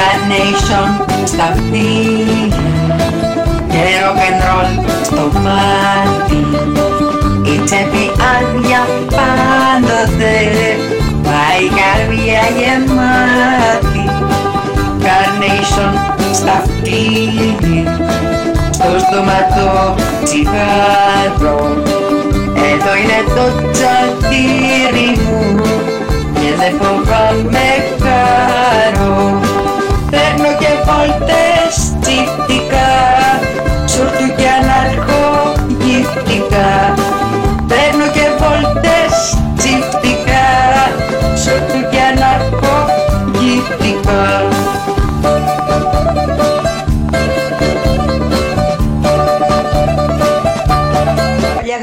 Carnation στα αυτιά και rock and roll στο πάρτι η τσέπη άδεια πάντοτε πάει καρδιά γεμάτη. Carnation στα αυτιά στο στόματο τσιγάρο. Εδώ είναι το τσατήρι μου. Και δεν φοβάμαι χαρό Παίρνω και βόλτες τσιφτικά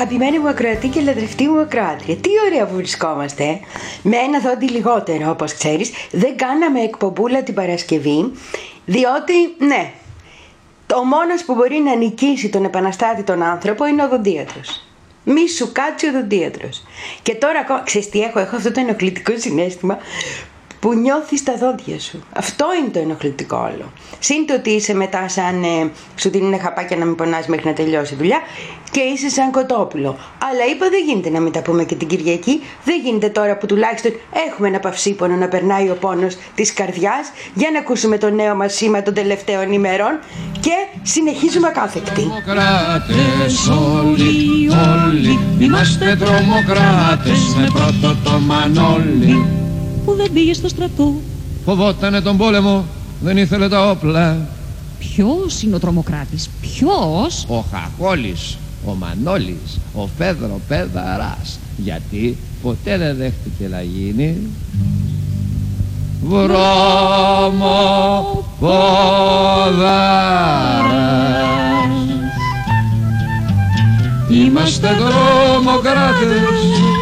Αγαπημένη μου ακροατή και λατρευτή μου ακροάτρια, τι ωραία που βρισκόμαστε. Με ένα δόντι λιγότερο, όπως ξέρεις, δεν κάναμε εκπομπούλα την Παρασκευή, διότι, ναι, το μόνος που μπορεί να νικήσει τον επαναστάτη τον άνθρωπο είναι ο δοντίατρος. Μη σου κάτσει ο δοντίατρος. Και τώρα ακόμα, ξέρεις τι έχω, έχω αυτό το ενοχλητικό συνέστημα που νιώθεις τα δόντια σου. Αυτό είναι το ενοχλητικό όλο. Συν το ότι είσαι μετά σαν ε, σου δίνουν χαπάκια να μην πονάς μέχρι να τελειώσει η δουλειά και είσαι σαν κοτόπουλο. Αλλά είπα δεν γίνεται να μην τα πούμε και την Κυριακή. Δεν γίνεται τώρα που τουλάχιστον έχουμε ένα παυσίπονο να περνάει ο πόνος της καρδιάς για να ακούσουμε το νέο μας σήμα των τελευταίων ημερών και συνεχίζουμε ακάθεκτη. Τρομοκράτες όλοι, όλοι, είμαστε τρομοκράτες με πρώτο το Μανώλη που δεν πήγε στο στρατό. Φοβότανε τον πόλεμο, δεν ήθελε τα όπλα. Ποιος είναι ο τρομοκράτης, ποιος; Ο Χαχόλης, ο Μανώλης, ο Φέδρο Πέδαρας. Γιατί ποτέ δεν δέχτηκε να γίνει βρώμο πόδαρας. Είμαστε τρομοκράτες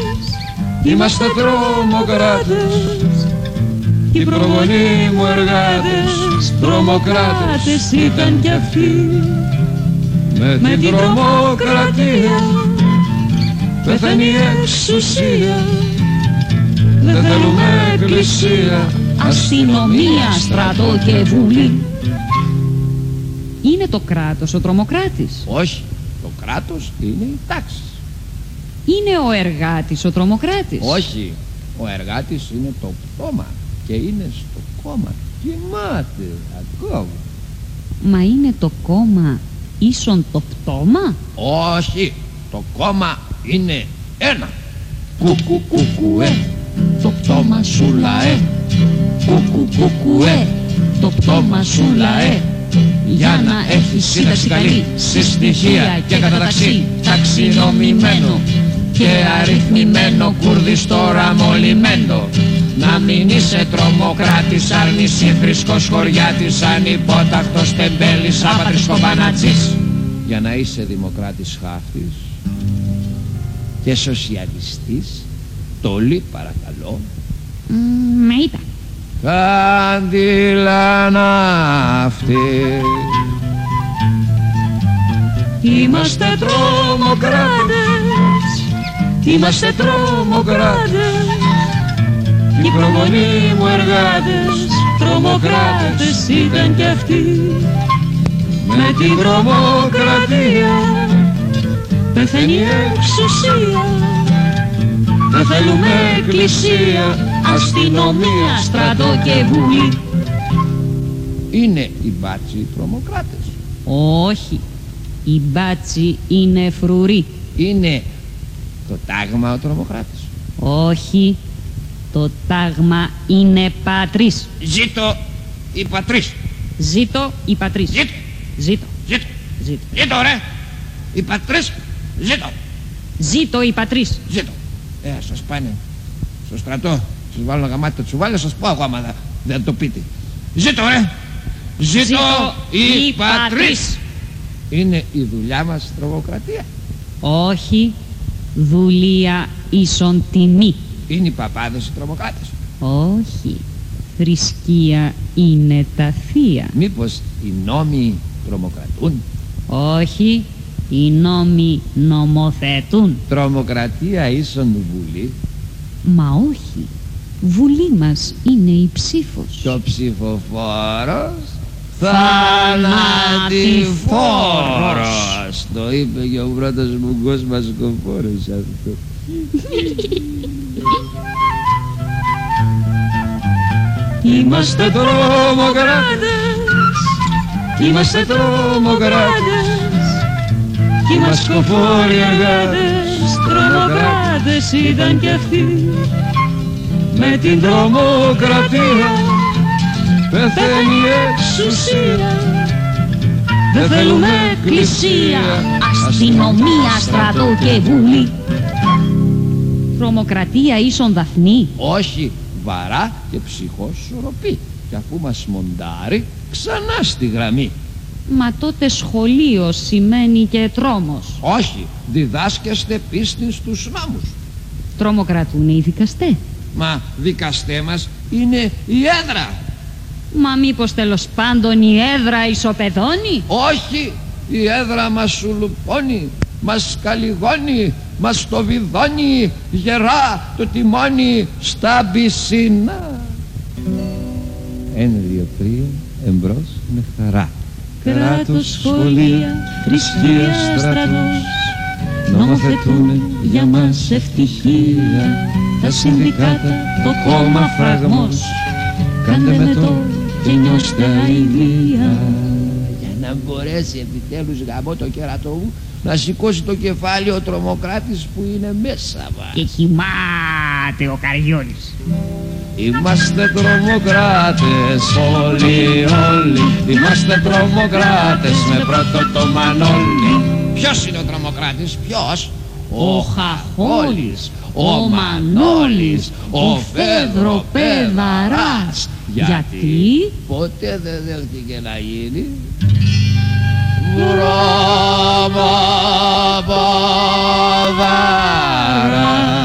Είμαστε τρομοκράτες. Οι προγονείς μου εργάτες Τρομοκράτες ήταν κι αυτοί. Με την τρομοκρατία Πεθαίνει η εξουσία. Δεν θέλουμε εκκλησία Αστυνομία, στρατό και βουλή. Είναι το κράτος ο τρομοκράτης; Όχι, το κράτος είναι η τάξη είναι ο εργάτης ο τρομοκράτης; Όχι. Ο εργάτης είναι το πτώμα και είναι στο κόμμα. Κοιμάται ακόμα. Μα είναι το κόμμα ίσον το πτώμα; Όχι. Το κόμμα είναι ένα. Κουκου κουκουέ. Το πτώμα σου λαέ. Κουκου κουκουέ. Το πτώμα σου λαέ. Για να έχεις σύνταξη καλή, σε στοιχεία και καταταξή, ταξινομημένο και αριθμημένο κουρδις τώρα μολυμένο να μην είσαι τρομοκράτης, άρνηση φρισκός χωριάτης ανυπότακτος τεμπέλης, άπατρης κομπανάτσης για να είσαι δημοκράτης χάφτης και σοσιαλιστής τόλοι παρακαλώ. Με είπα. Κάντιλα ναύτη Είμαστε τρομοκράτες Είμαστε τρομοκράτες. Οι προγονείς μου εργάτες Τρομοκράτες ήταν κι αυτοί. Με την τρομοκρατία Πεθαίνει η εξουσία. Δεν θέλουμε εκκλησία Αστυνομία, στρατό και βουλή. Είναι οι μπάτσοι τρομοκράτες. Όχι. Οι μπάτσοι είναι φρουροί. Είναι το τάγμα ο τρομοκράτης. Όχι. Το τάγμα είναι πατρίς. Ζήτω η πατρίς. Ζήτω η πατρίς. Ζήτω. Ζήτω. Ζήτω. Ζήτω. Ζήτω ρε. Η πατρίς. Ζήτω. Ζήτω η πατρίς. Ζήτω. Ε, σας πάνε στο στρατό. Σας βάλω γαμάτι το τσουβάλι, σας πω ακόμα δεν, δεν το πείτε. Ζήτω ρε. Ζήτω, Ζήτω η, η πατρίς. Είναι η δουλειά μας τρομοκρατία. Όχι δουλεία ίσον τιμή. Είναι οι παπάδες οι τρομοκράτες. Όχι. Θρησκεία είναι τα θεία. Μήπως οι νόμοι τρομοκρατούν; Όχι. Οι νόμοι νομοθετούν. Τρομοκρατία ίσον βουλή; Μα όχι. Βουλή μας είναι η ψήφος. Το ψηφοφόρος; Θανατηφόρος. Το είπε και ο πρώτος μου κόσμας κοφόρος αυτό. Είμαστε τρομοκράτες Είμαστε τρομοκράτες Κι μας σκοφόροι εργάτες Τρομοκράτες ήταν κι αυτοί Με την τρομοκρατία Πεθαίνει η εξουσία Δεν θέλουμε εκκλησία, αστυνομία, στρατό και βουλή. Τρομοκρατία ίσον δαφνή. Όχι βαρά και ψυχοσορροπή Και αφού μας μοντάρει ξανά στη γραμμή Μα τότε σχολείο σημαίνει και τρόμος. Όχι, διδάσκεστε πίστη στους νόμους Τρομοκρατούν οι δικαστές. Μα δικαστέ μας είναι η έδρα Μα μήπως τέλος πάντων η έδρα ισοπεδώνει; Όχι, η έδρα μας σου λουπώνει Μας καλυγώνει, μας το βιδώνει Γερά το τιμόνι στα πισίνα. Ένα, δύο, τρία, εμπρός με χαρά. Κράτος, σχολεία, θρησκεία, στρατός. Νομοθετούν για μας ευτυχία Τα συνδικάτα, το κόμμα φραγμός. Κάντε με το και νιώστε αηδία Για να μπορέσει επιτέλους γαμό το κερατό μου να σηκώσει το κεφάλι ο τρομοκράτης που είναι μέσα μας. Και κοιμάται ο Καριόλης. Είμαστε τρομοκράτες όλοι όλοι. Είμαστε τρομοκράτες με πρώτο το Μανώλη. Ποιος είναι ο τρομοκράτης, ποιος; Ο Χαχόλης, ο Μανώλης, ο Φέδρο Πεδαράς Γιατί; Ποτέ δεν δέχτηκε να γίνει. Βρωμοποδάρας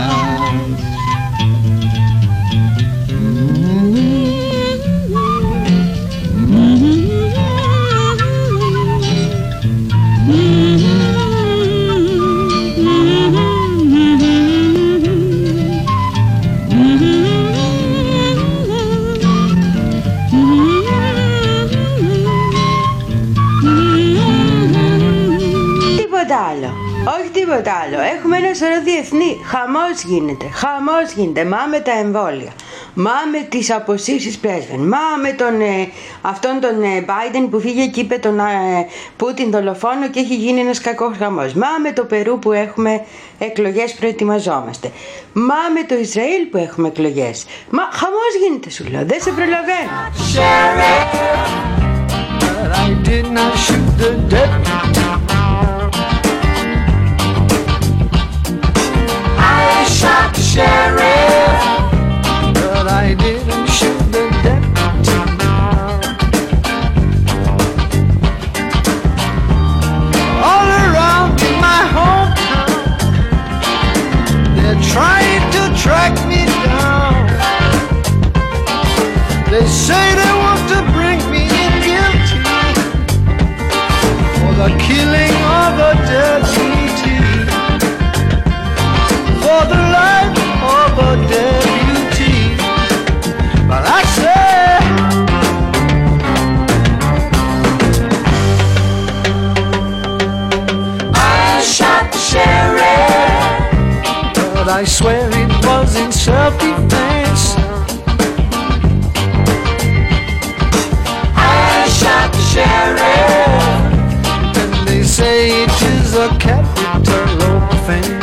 τίποτα άλλο. Έχουμε ένα σωρό διεθνή. Χαμός γίνεται. Χαμός γίνεται. Μα με τα εμβόλια. Μα με τις αποσύρσεις πρέσβεν. Μα με τον, ε, αυτόν τον ε, Biden που φύγε και είπε τον ε, Πούτιν δολοφόνο και έχει γίνει ένας κακός χαμός. Μα με το Περού που έχουμε εκλογές προετοιμαζόμαστε. Μα με το Ισραήλ που έχουμε εκλογές. Μα χαμός γίνεται σου λέω. Δεν σε προλαβαίνω. Shot the sheriff, but I didn't I swear it was in self-defense. I shot the sheriff, and they say it is a capital offense.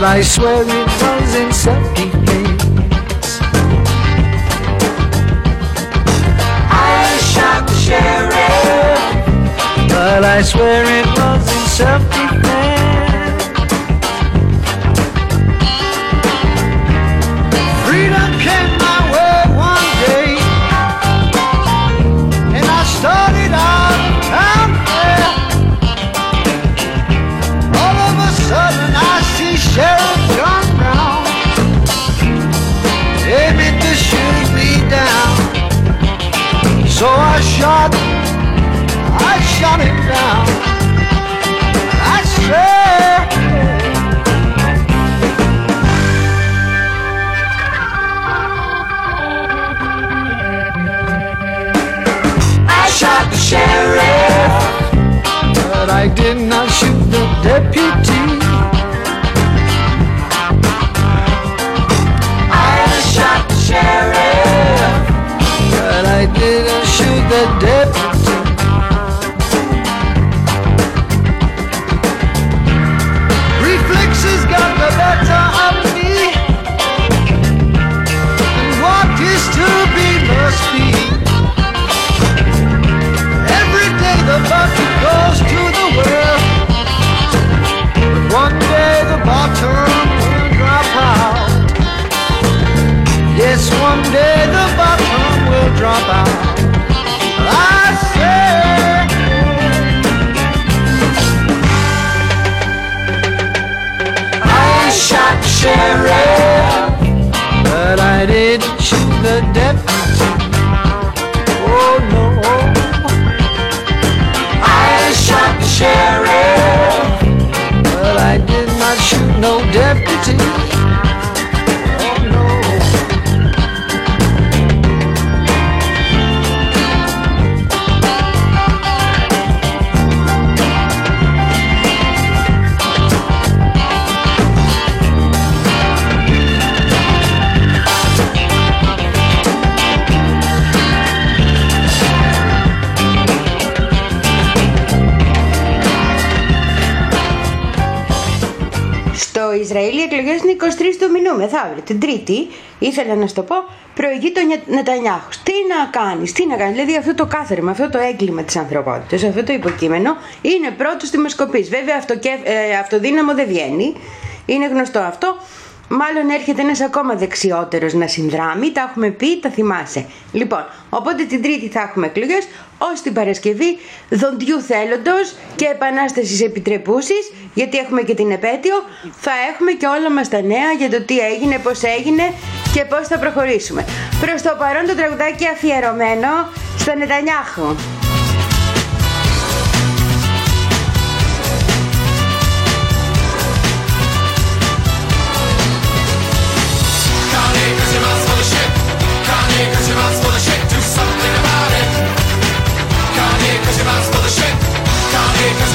But I swear it was in self-defense. I shot the sheriff, but I swear it was in self-defense. So I shot, I shot him down. I swear. I shot the sheriff. But I did not shoot the deputy. The deputy. Reflexes got the better of me. And what is to be must be. Every day the bucket goes to the well. But one day the bottom will drop out. Yes, one day the bottom will drop out. Sheriff. But I didn't shoot the deputy. Μεθαύριο. Την Τρίτη, ήθελα να σου το πω, προηγεί το Νια- Νετανιάχου. Τι να κάνεις, τι να κάνεις. Δηλαδή αυτό το κάθερμα, αυτό το έγκλημα της ανθρωπότητας, αυτό το υποκείμενο είναι πρώτο στη Μεσκοπή. Βέβαια αυτοκε- ε, αυτοδύναμο δεν βγαίνει. Είναι γνωστό αυτό. Μάλλον έρχεται ένας ακόμα δεξιότερος να συνδράμει. Τα έχουμε πει, τα θυμάσαι. Λοιπόν, οπότε την Τρίτη θα έχουμε εκλογές. Ω την Παρασκευή, δοντιού θέλοντος και επανάστασης επιτρεπούσης, γιατί έχουμε και την επέτειο. Θα έχουμε και όλα μας τα νέα για το τι έγινε, πώς έγινε και πώς θα προχωρήσουμε. Προς το παρόν το τραγουδάκι αφιερωμένο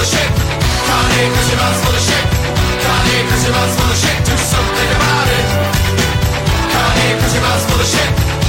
bullshit. Cause your mouth's full of shit. Your mouth's full of shit. Do something about it. Kanye, cause your mouth's full of shit.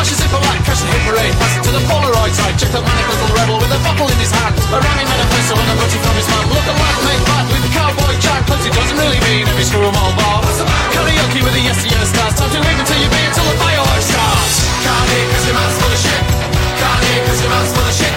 Flashes in for light, catch the hit parade. Pass it to the Polaroid side. Check the manic little rebel with a bottle in his hand. A rhyming manifesto and a butty from his man. Look at life made bad with cowboy jack. But it doesn't really mean every screw 'em all bar. Karaoke with the yes to yes stars. Time to live until you be until the fireworks starts. Can't hear cause your man's full of shit. Can't hear cause your man's full of shit.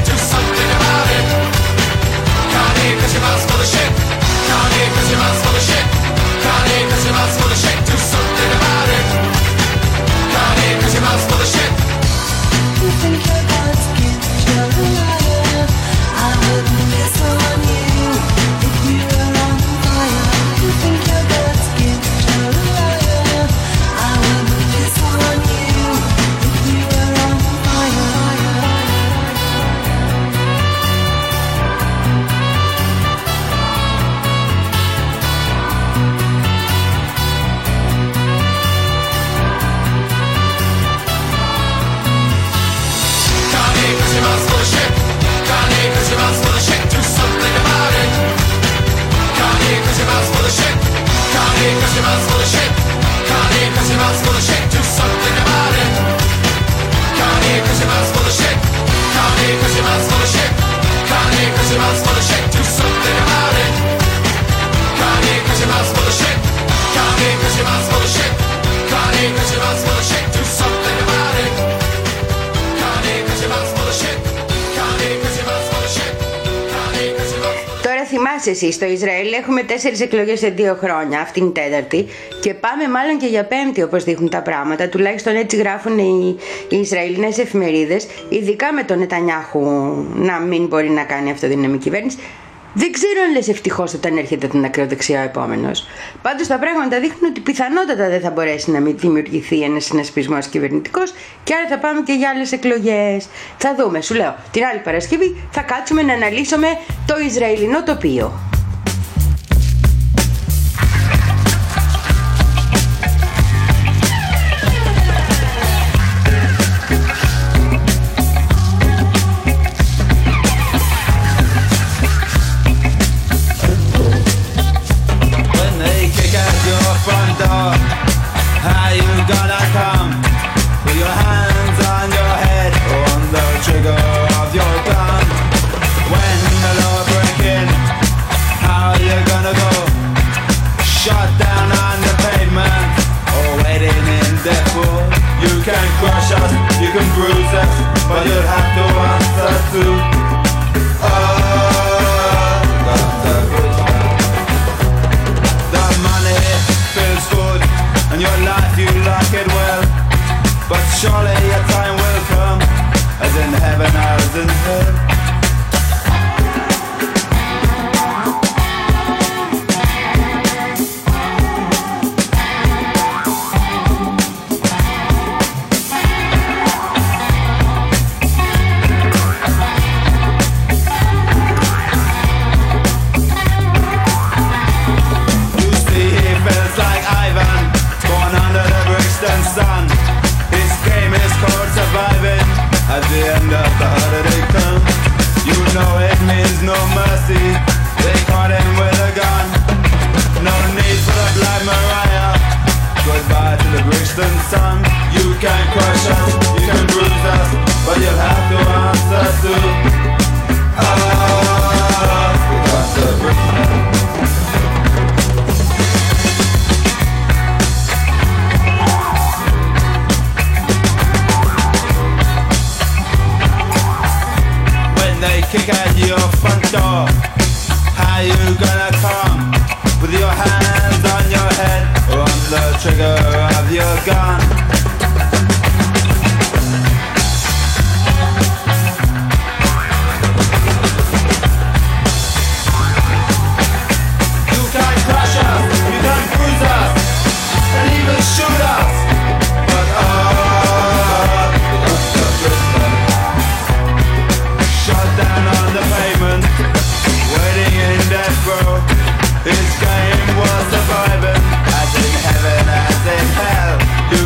Cause your mouth's full of. Εσύ, στο Ισραήλ έχουμε τέσσερις εκλογές σε δύο χρόνια, αυτή είναι η τέταρτη και πάμε μάλλον και για πέμπτη όπως δείχνουν τα πράγματα, τουλάχιστον έτσι γράφουν οι, οι Ισραηλινές εφημερίδες, ειδικά με τον Νετανιάχου να μην μπορεί να κάνει αυτοδυναμική κυβέρνηση. Δεν ξέρω αν λες ευτυχώς όταν έρχεται την ακροδεξιά ο επόμενος. Πάντως τα πράγματα δείχνουν ότι πιθανότατα δεν θα μπορέσει να μην δημιουργηθεί ένας συνασπισμός κυβερνητικός και άρα θα πάμε και για άλλες εκλογές. Θα δούμε, σου λέω, την άλλη Παρασκευή θα κάτσουμε να αναλύσουμε το Ισραηλινό τοπίο.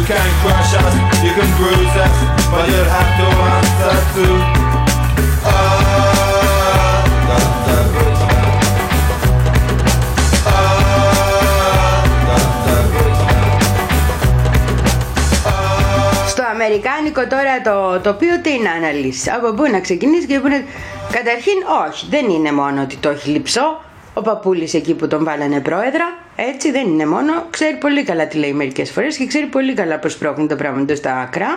Can crush us, you can bruise us, but you'll have to answer to. Oh, Dr. Bridgman. Oh, Dr. Bridgman. Στο αμερικάνικο τώρα το τοπίο τι να αναλύσει. Από πού να ξεκινήσει και πού να. Καταρχήν, όχι, δεν είναι μόνο ότι το έχει λυψό. Ο παππούλης εκεί που τον βάλανε πρόεδρα, έτσι δεν είναι μόνο. Ξέρει πολύ καλά τι λέει μερικές φορές και ξέρει πολύ καλά πώς πρόκειται τα πράγματα στα άκρα.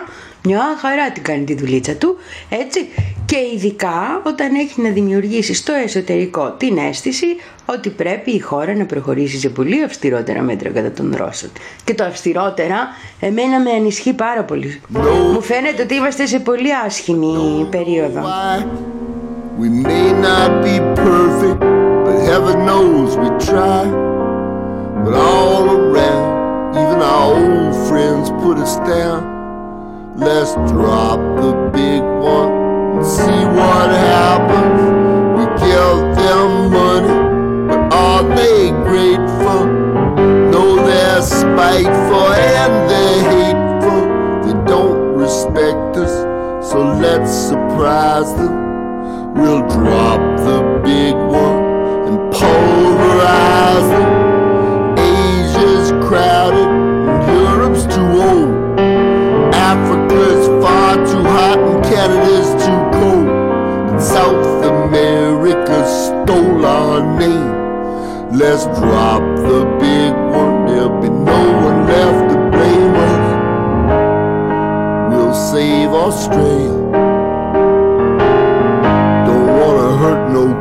Μια χαρά την κάνει τη δουλίτσα του, έτσι. Και ειδικά όταν έχει να δημιουργήσει στο εσωτερικό την αίσθηση ότι πρέπει η χώρα να προχωρήσει σε πολύ αυστηρότερα μέτρα κατά των Ρώσων. Και το αυστηρότερα εμένα με ανισχύει πάρα πολύ. Μου φαίνεται ότι είμαστε σε πολύ άσχημη περίοδο. Why? We may not be perfect, but heaven knows we try. But all around, even our old friends put us down. Let's drop the big one and see what happens. We give them money, but are they grateful? No, they're spiteful and they're hateful. They don't respect us, so let's surprise them. We'll drop the big one Asia's crowded, Europe's too old. Africa's far too hot, and Canada's too cold. And South America stole our name. Let's drop the big one, there'll be no one left to blame us. We'll save Australia. Don't wanna hurt no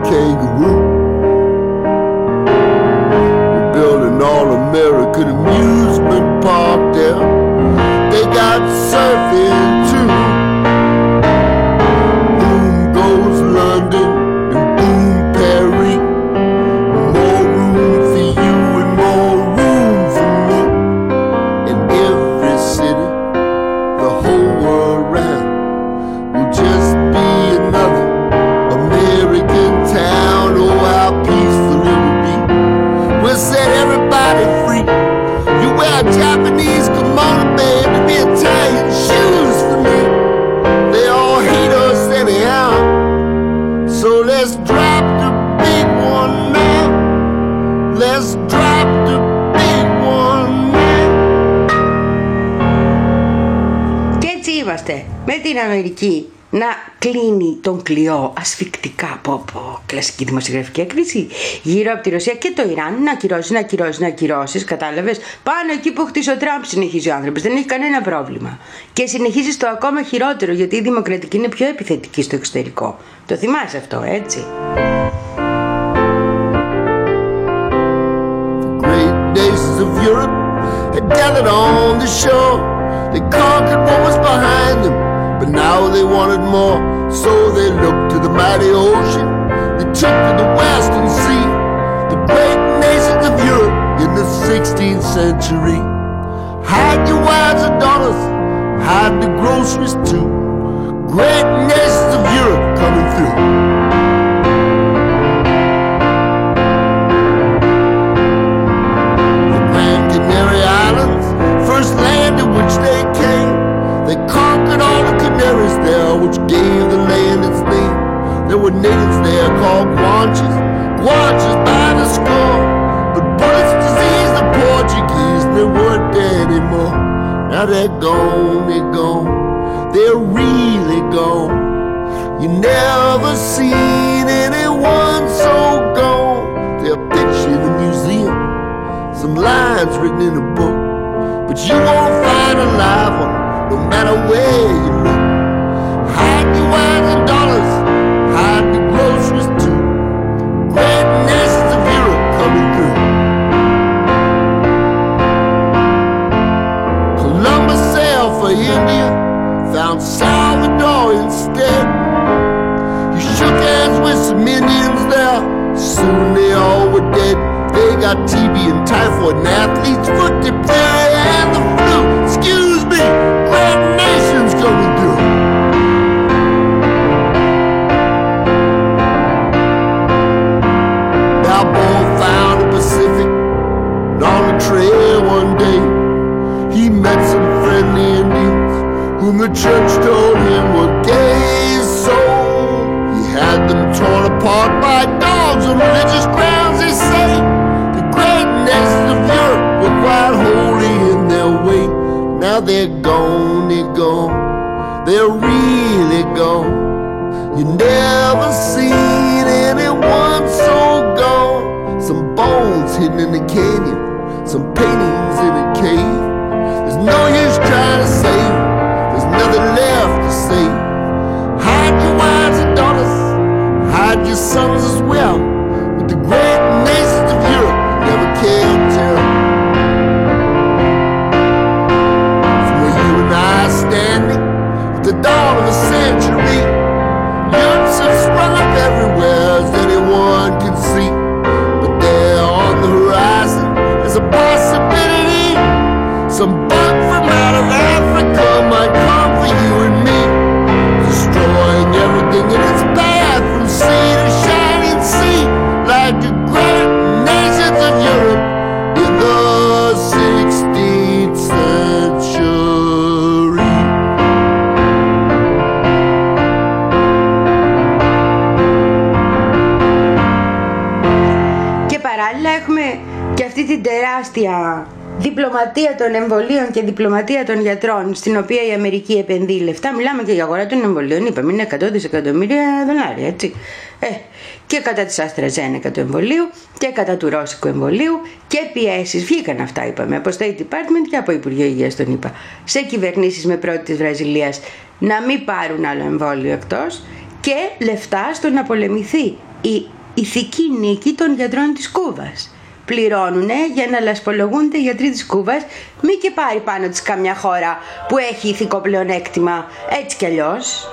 American amusement park there. They got surfing με την Αμερική να κλείνει τον κλειό ασφικτικά από, από κλασική δημοσιογραφική έκρηση γύρω από τη Ρωσία και το Ιράν να ακυρώσει, να ακυρώσει, να ακυρώσει. Κατάλαβες. Πάνω εκεί που χτίσει ο Τραμπ συνεχίζει ο άνθρωπος. Δεν έχει κανένα πρόβλημα. Και συνεχίζει στο ακόμα χειρότερο γιατί η δημοκρατική είναι πιο επιθετική στο εξωτερικό. Το θυμάσαι αυτό, έτσι; great nations of Europe had gathered on the but now they wanted more. So they looked to the mighty ocean. They took to the western sea. The great nations of Europe in the 16th century. Hide your wives and daughters, hide the groceries too. Great nations of Europe coming through. The there, which gave the land its name. There were natives there called Guanches, Guanches by the score. But bullets diseased the Portuguese, they weren't there anymore. Now they're gone, they're gone, they're really gone. You never seen anyone so gone. They're pictured in a museum some lines written in a book, but you won't find a live one, no matter where you look. Soon they all were dead. They got TB and typhoid and athlete's foot diphtheria trail one day. He met some friendly Indians whom the church told him were gay. So he had them torn apart by dogs on religious grounds. They say the great nations of Europe were quite holy in their way. Now they're gone, they're gone, they're really gone. You never seen anyone so some paintings in a cave. There's no use trying to save. There's nothing left to say. Hide your wives and daughters, hide your sons as well. But the great nations of Europe never can tell. From where you and I are standing at the dawn of a τεράστια διπλωματία των εμβολίων και διπλωματία των γιατρών, στην οποία η Αμερική επενδύει λεφτά. Μιλάμε και για αγορά των εμβολίων, είπαμε, είναι 100 δισεκατομμύρια δολάρια, έτσι. Ε, και κατά της AstraZeneca του εμβολίου και κατά του ρώσικου εμβολίου και πιέσεις. Βγήκαν αυτά, είπαμε, από State Department και από Υπουργείο Υγείας, τον είπα. Σε κυβερνήσεις με πρώτη της Βραζιλίας να μην πάρουν άλλο εμβόλιο εκτός και λεφτά στο να πολεμηθεί η ηθική νίκη των γιατρών της Κούβας. Πληρώνουνε για να λασπολογούνται οι γιατροί της Κούβας μη και πάρει πάνω της καμιά χώρα που έχει ηθικό πλεονέκτημα έτσι κι αλλιώς.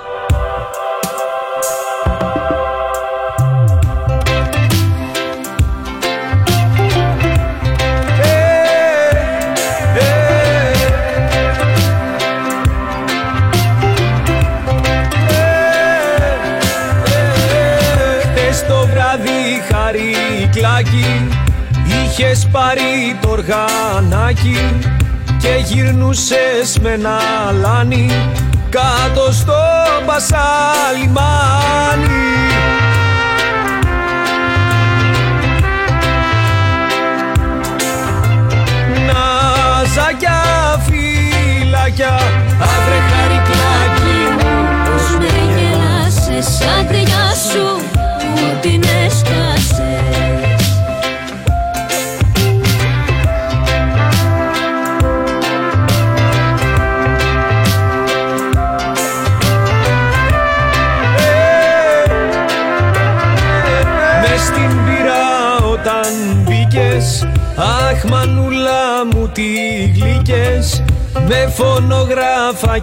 Χτες το βράδυ χαρικλάκι Είχες πάρει το οργανάκι Και γυρνούσες με ένα λάνι Κάτω στο πασαλιμάνι. Ναζάκια φυλάκια Αύρε χαρικλάκι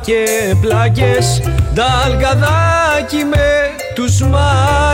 και πλάκες Νταλγαδάκι με τους μάγκες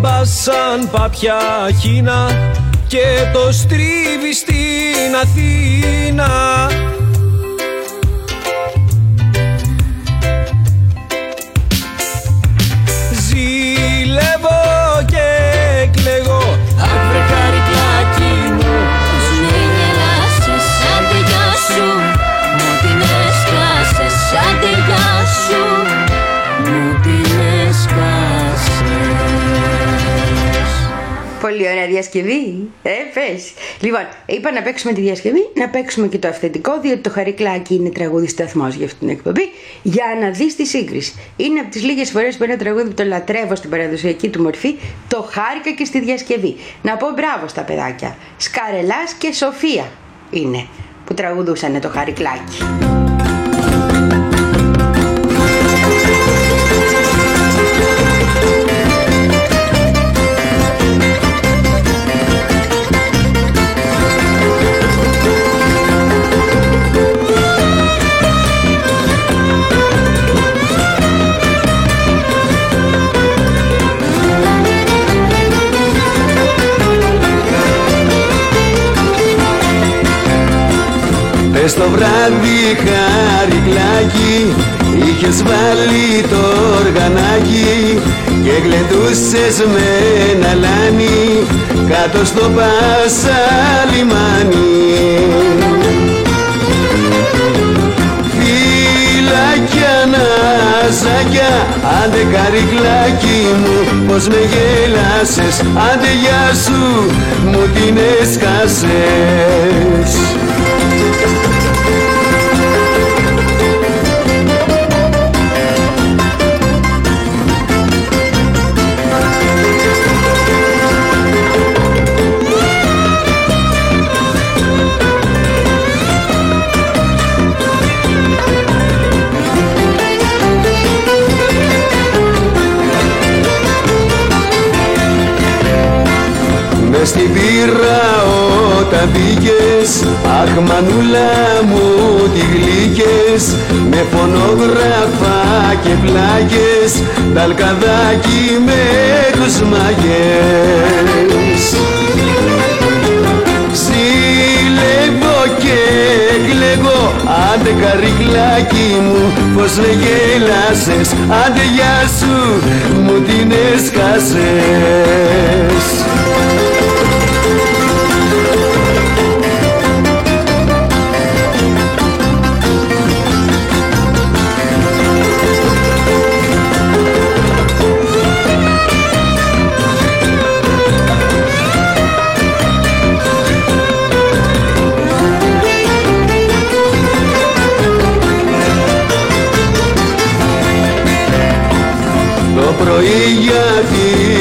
Κόλυμπα σαν παπιά χίνα Και το στρίβει στην Αθήνα διασκευή. Ε, πες. Λοιπόν, είπα να παίξουμε τη διασκευή, να παίξουμε και το αυθεντικό, διότι το χαρικλάκι είναι τραγούδι σταθμό για αυτή την εκπομπή, για να δεις τη σύγκριση. Είναι από τις λίγες φορές που ένα τραγούδι που το λατρεύω στην παραδοσιακή του μορφή, το χάρηκα και στη διασκευή. Να πω μπράβο στα παιδάκια. Σκαρελάς και Σοφία είναι που τραγουδούσαν το χαρικλάκι. Πες το βράδυ χαρικλάκι Είχες βάλει το οργανάκι Και γλεντούσες με ένα λάνι Κάτω στο πάσα λιμάνι Φυλάκια ναζάκια Άντε καρικλάκι μου Πως με γέλασες Άντε γεια σου Μου την έσκασες στην πύρα όταν μπήκες. Αχ μανούλα μου τι γλύκες. Με φωνογράφα και πλάκες Ταλκαδάκι με τους μαγές Ζηλεύω και κλαίγω Άντε καρικλάκι μου πως με γέλασες Άντε γεια σου μου την έσκασες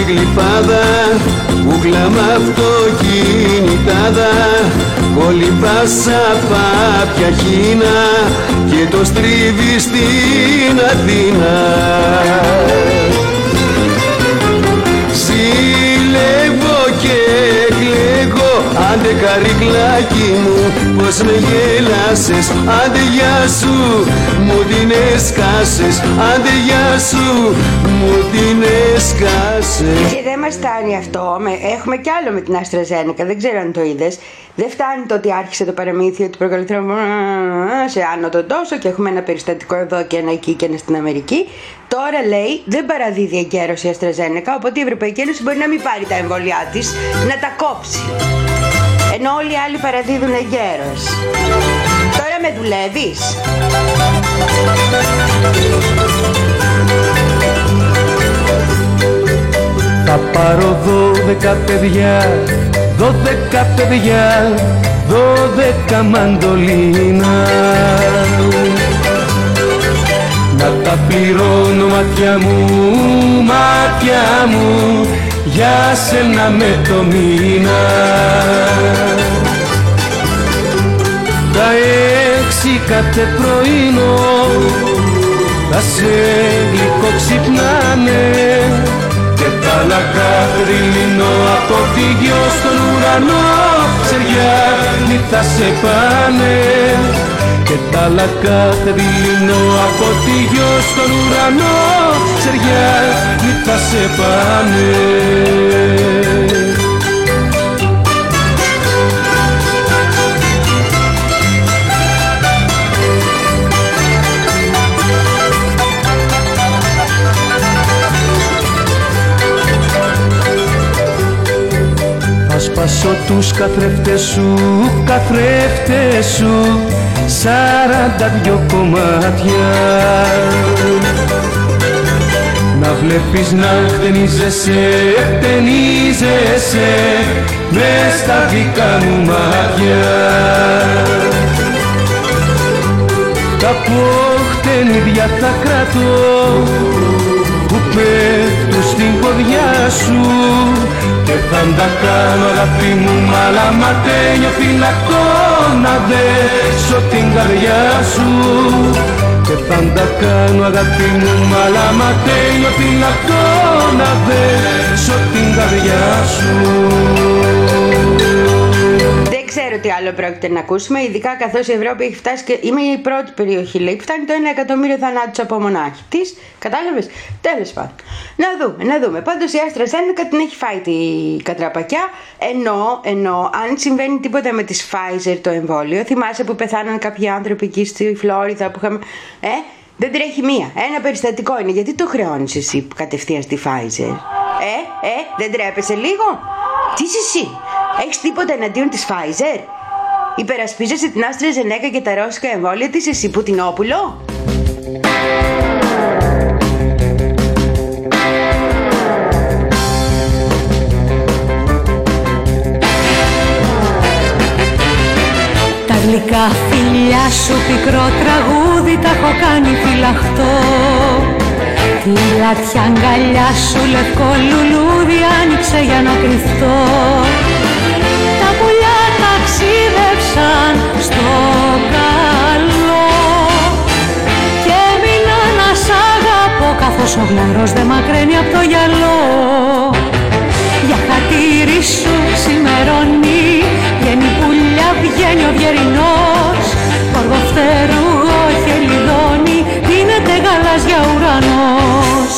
τη γλυφάδα Κούκλα μ' αυτοκινητάδα. Κολυμπάσα πάπια χίνα Και το στρίβει στην Αθήνα Άντε καρικλάκι μου πως με γέλασες Άντε γεια σου μου την έσκασες Άντε γεια σου μου την έσκασες Και δεν μας φτάνει αυτό. με- Έχουμε κι άλλο με την AstraZeneca. Δεν ξέρω αν το είδες. Δεν φτάνει το ότι άρχισε το παραμύθι ότι προκαλεί σε άνω τον τόσο και έχουμε ένα περιστατικό εδώ και ένα εκεί και ένα στην Αμερική. Τώρα λέει δεν παραδίδει εγκαίρωση η AstraZeneca, οπότε η Ευρωπαϊκή Ένωση μπορεί να μην πάρει τα εμβόλια της, να τα κόψει. Ενώ όλοι οι άλλοι παραδίδουν εγκαίρως. Τώρα με δουλεύεις; Θα πάρω δώδεκα παιδιά, δώδεκα παιδιά, δώδεκα μαντολίνα Να τα πληρώνω μάτια μου, μάτια μου, για σένα με το μήνα. Τα έξι κάθε πρωινό θα σε γλυκό ξυπνάνε και τα λακάδι λύνω από τη γιο στον ουρανό Ξεριάνι θα σε πάνε και τα λακάδι λύνω από τη γιο στον ουρανό Ξεριάνι θα σε πάνε. Θα σπάσω τους καθρέφτες σου, καθρέφτες σου Σαράντα δυο κομμάτια. Να βλέπεις να χτενίζεσαι, χτενίζεσαι Μες στα δικά μου μάτια. Τα ποχτενίδια θα κρατώ που πέφτουν στην ποδιά σου και θα τα κάνω αγάπη μου μαλαματένιο φυλακτό να δέσω την καρδιά σου. Και θα τα κάνω αγάπη μου μαλαματένιο φυλακτό να δέσω την καρδιά σου. Δεν ξέρω τι άλλο πρόκειται να ακούσουμε, ειδικά καθώς η Ευρώπη έχει φτάσει και είμαι η πρώτη περιοχή, λέει, που φτάνει το 1 εκατομμύριο θανάτους από μονάχη της. Κατάλαβες; Τέλος πάντων. Να δούμε, να δούμε. Πάντως η Άστρα Ζένεκα την έχει φάει τη κατραπακιά. Ενώ, ενώ αν συμβαίνει τίποτα με της Pfizer το εμβόλιο, θυμάσαι που πεθάναν κάποιοι άνθρωποι εκεί στη Φλόριδα που είχαμε. Ε, δεν τρέχει μία. Ένα περιστατικό είναι. Γιατί το χρεώνεις εσύ κατευθείαν στη Pfizer; Ε, ε, δεν τρέπεσαι λίγο; Τι είσαι εσύ, έχεις τίποτα εναντίον της Pfizer; Υπερασπίζεσαι την Άστρα Ζενέκα και τα ρώσικα εμβόλια της εσύ Πουτινόπουλο; Τα γλυκά φιλιά σου πικρό τραγούδι τα έχω κάνει φυλαχτό Τη λατιά αγκαλιά σου λευκό λουλούδι άνοιξε για να κρυφτώ Τα πουλιά ταξίδευσαν στο καλό. Και έμεινα να σ' αγαπώ καθώς ο γλαρός δεν μακραίνει από το γυαλό. Για χατήρι σου σήμερα ξημερώνει Βγαίνει πουλιά, βγαίνει ο βιερινός Οργοφτερούγο χελιδόνι Δίνεται γαλάζια ουρανός.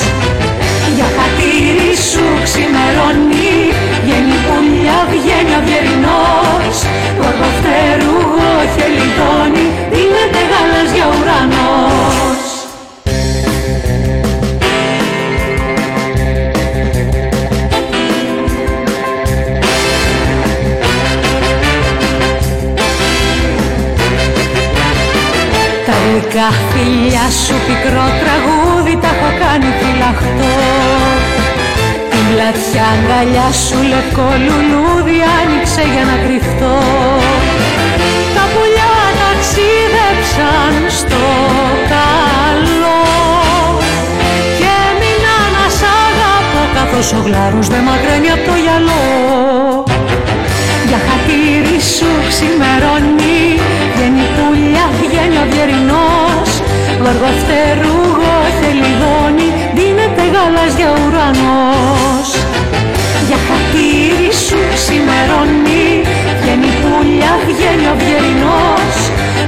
Για χατήρι σου ξημερώνει Βγαίνει πουλιά, βγαίνει ο βιερινός Οργοφτερούγο χελιδόνι Δίνεται γαλάζια ουρανός. Τα γλυκά φιλιά σου πικρό τραγούδι τα έχω κάνει φυλαχτό. Την πλατιά αγκαλιά σου λευκό λουλούδι άνοιξε για να κρυφτώ ταξίδεψαν στο καλό. Και έμεινα να σ' αγαπώ καθώς ο γλάρος δεν μακραίνει απ' το γυαλό. Για χατήρι σου ξημερώνει Βγαίνει πουλιά, βγαίνει ο βιερινός Γοργοφτερούγο χελιδόνι Δίνεται γαλάζια ουρανός. Για χατήρι σου ξημερώνει Βγαίνει πουλιά, βγαίνει ο βιερινός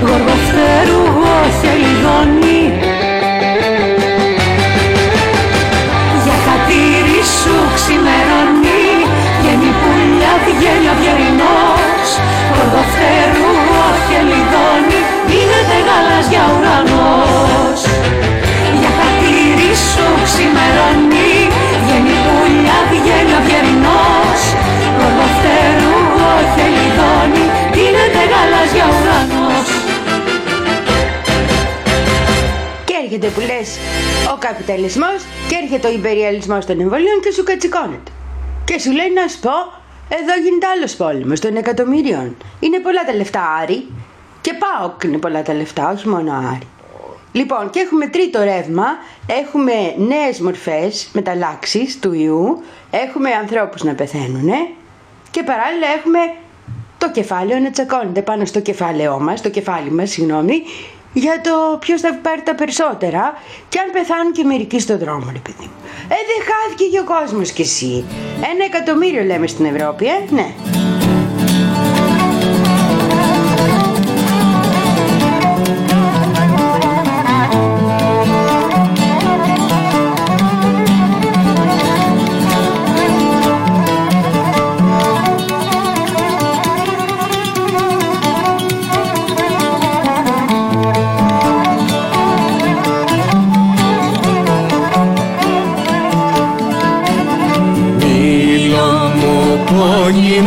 Γοργοφτερούγο χελιδόνι Για χατήρι σου ξημερώνει Βγαίνει πουλιά, βγαίνει ο βιερινός. Οργοφτέρου έρχεται που λες ο καπιταλισμός και έρχεται ο υπεριαλισμός των εμβολίων και σου κατσικώνεται. Και σου λέει να σου πω, εδώ γίνεται άλλος πόλεμος των εκατομμύριων. Είναι πολλά τα λεφτά Άρη. Και πάω είναι πολλά τα λεφτά, όχι μόνο Άρη. Λοιπόν, και έχουμε τρίτο ρεύμα, έχουμε νέες μορφές μεταλλάξεις του ιού, έχουμε ανθρώπους να πεθαίνουν και παράλληλα έχουμε το κεφάλαιο να τσακώνεται πάνω στο κεφάλαιό μας, το κεφάλι μας, συγγνώμη, για το ποιος θα πάρει τα περισσότερα και αν πεθάνουν και μερικοί στον δρόμο, ρε παιδί μου. Ε, δεν χάθηκε και ο κόσμος κι εσύ. Ένα εκατομμύριο λέμε στην Ευρώπη, ε, ναι. 和你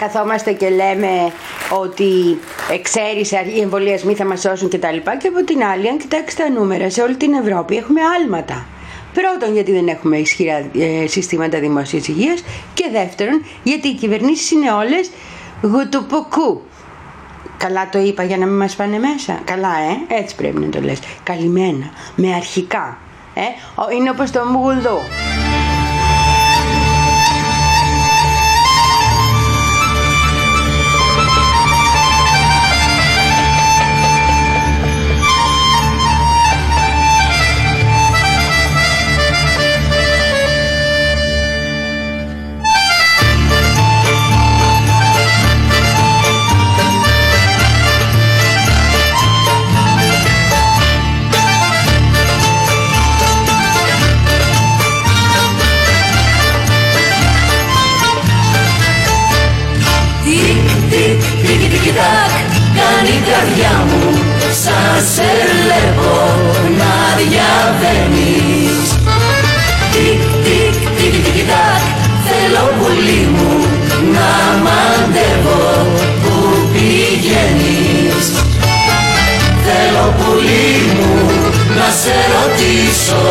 καθόμαστε και λέμε ότι εξαίρεση οι εμβολιασμοί θα μας σώσουν κτλ. Και, και από την άλλη, αν κοιτάξεις τα νούμερα, σε όλη την Ευρώπη έχουμε άλματα. Πρώτον, γιατί δεν έχουμε ισχυρά ε, συστήματα δημόσιας υγείας και δεύτερον, γιατί οι κυβερνήσεις είναι όλες γουτουποκού. Καλά το είπα για να μην μας πάνε μέσα. Καλά, ε, έτσι πρέπει να το λες. Καλυμμένα, με αρχικά. Ε, Ο- είναι όπως το μουγουδού. Σε βλέπω να διαβαίνεις. Τικ, τικ, τικ, τικ, τακ Θέλω πουλί μου να μαντεύω Που πηγαίνεις. Θέλω πουλί μου να σε ρωτήσω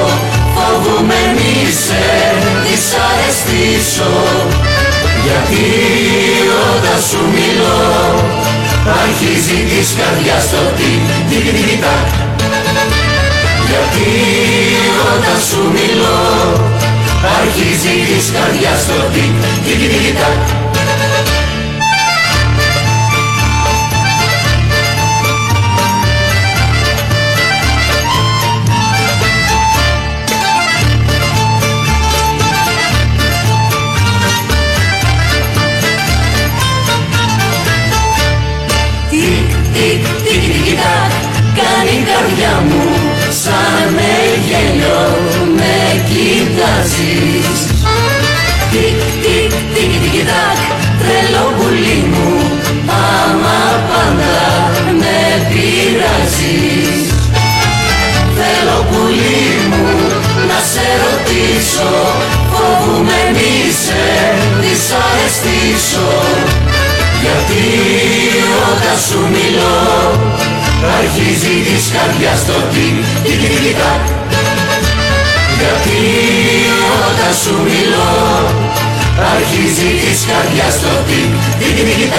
Φοβούμαι μη σε δυσαρεστήσω. Γιατί όταν σου μιλώ αρχίζει της καρδιάς το τικ τικ τικ τακ Γιατί όταν σου μιλώ αρχίζει της καρδιάς το τικ η καρδιά μου σαν με γέλιο με κοιτάζεις. Τικ, τικ, τικ, τικ, τακ Τρελό πουλί μου άμα πάντα με πειράζεις. Θέλω πουλί μου να σε ρωτήσω Φοβούμαι μη σε δυσαρεστήσω. Γιατί όταν σου μιλώ αρχίζει της καρδιάς το τικ τικ τικ τακ Γιατί όταν σου μιλώ αρχίζει της καρδιάς το τικ τικ τικ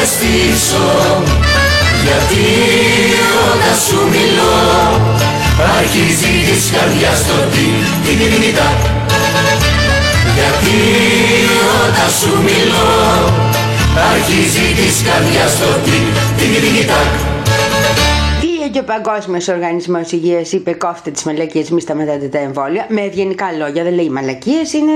δυσαρεστήσω Γιατί όταν σου μιλώ Αρχίζει της καρδιάς το τι, τι, τι, τι, τι, τα. Γιατί όταν σου μιλώ Αρχίζει της καρδιάς το τι, και ο Παγκόσμιος Οργανισμός Υγείας είπε κόφτε τις μαλακίες, μη σταματάτε τα εμβόλια. Με ευγενικά λόγια, δεν λέει μαλακίες, είναι.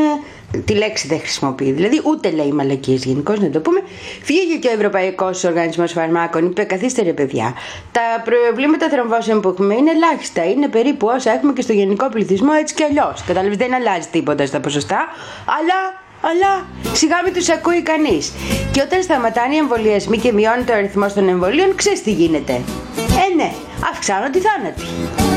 Τη λέξη δεν χρησιμοποιεί. Δηλαδή, ούτε λέει μαλακίες γενικώς, να το πούμε. Φύγει και ο Ευρωπαϊκός Οργανισμός Φαρμάκων, είπε καθίστε ρε παιδιά. Τα προβλήματα θρομβώσεων που έχουμε είναι ελάχιστα. Είναι περίπου όσα έχουμε και στο γενικό πληθυσμό έτσι κι αλλιώς. Κατάλαβες, δεν αλλάζει τίποτα στα ποσοστά, αλλά αλλά σιγά μην τους ακούει κανείς. Και όταν σταματάνε οι εμβολιασμοί και μειώνεται ο αριθμός των εμβολίων, ξέρεις τι γίνεται. Ε, ναι, αυξάνονται οι θάνατοι.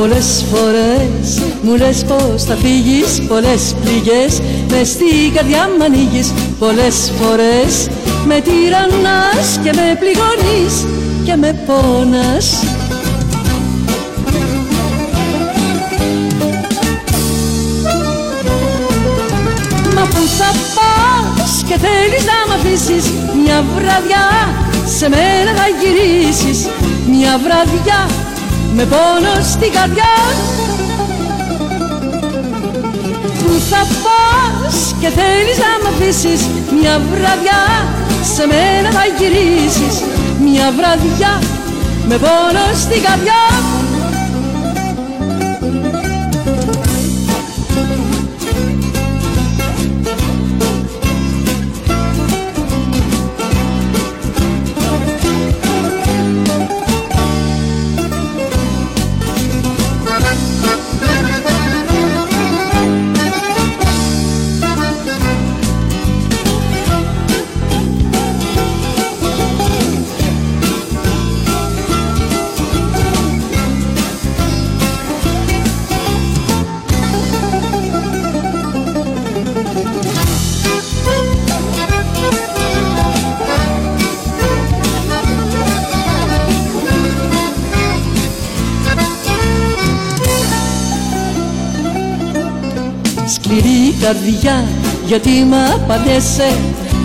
Πολλές φορές. Μου λες πως θα φύγεις Πολλές πληγές. Μες στην καρδιά μ' ανοίγεις Πολλές φορές. Με τυραννάς και με πληγώνεις και με πόνας. Μα που θα πας και θέλεις να μ' αφήσεις; Μια βραδιά σε μένα θα γυρίσεις. Μια βραδιά με πόνο στην καρδιά. Πού θα πας και θέλεις να μ' αφήσεις Μια βραδιά σε μένα θα γυρίσεις. Μια βραδιά με πόνο στην καρδιά καρδιά γιατί μ' απαντέσαι.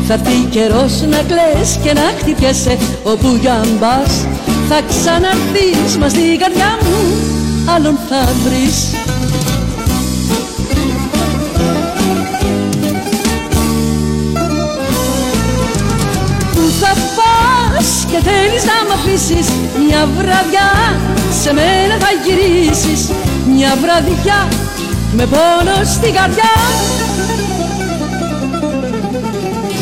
Θα έρθει καιρός να κλαις και να χτυπιέσαι. Όπου για αν πας θα ξαναρθείς Μας στην καρδιά μου άλλον θα βρεις. Πού θα πας και θέλεις να μ' αφήσεις Μια βραδιά σε μένα θα γυρίσεις. Μια βραδιά με πόνο στην καρδιά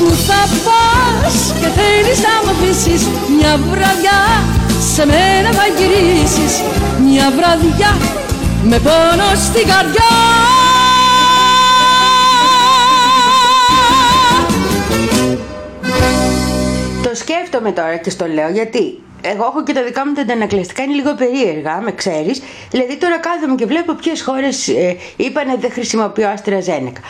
Πού θα πας και θέλεις να μ' αφήσεις Μια βραδιά σε μένα θα γυρίσεις Μια βραδιά με πόνο στην καρδιά Το σκέφτομαι τώρα και στο λέω γιατί εγώ έχω και τα δικά μου τα αντανακλαστικά, είναι λίγο περίεργα, με ξέρεις. Δηλαδή τώρα κάθομαι και βλέπω ποιες χώρες ε, είπαν δεν χρησιμοποιώ AstraZeneca.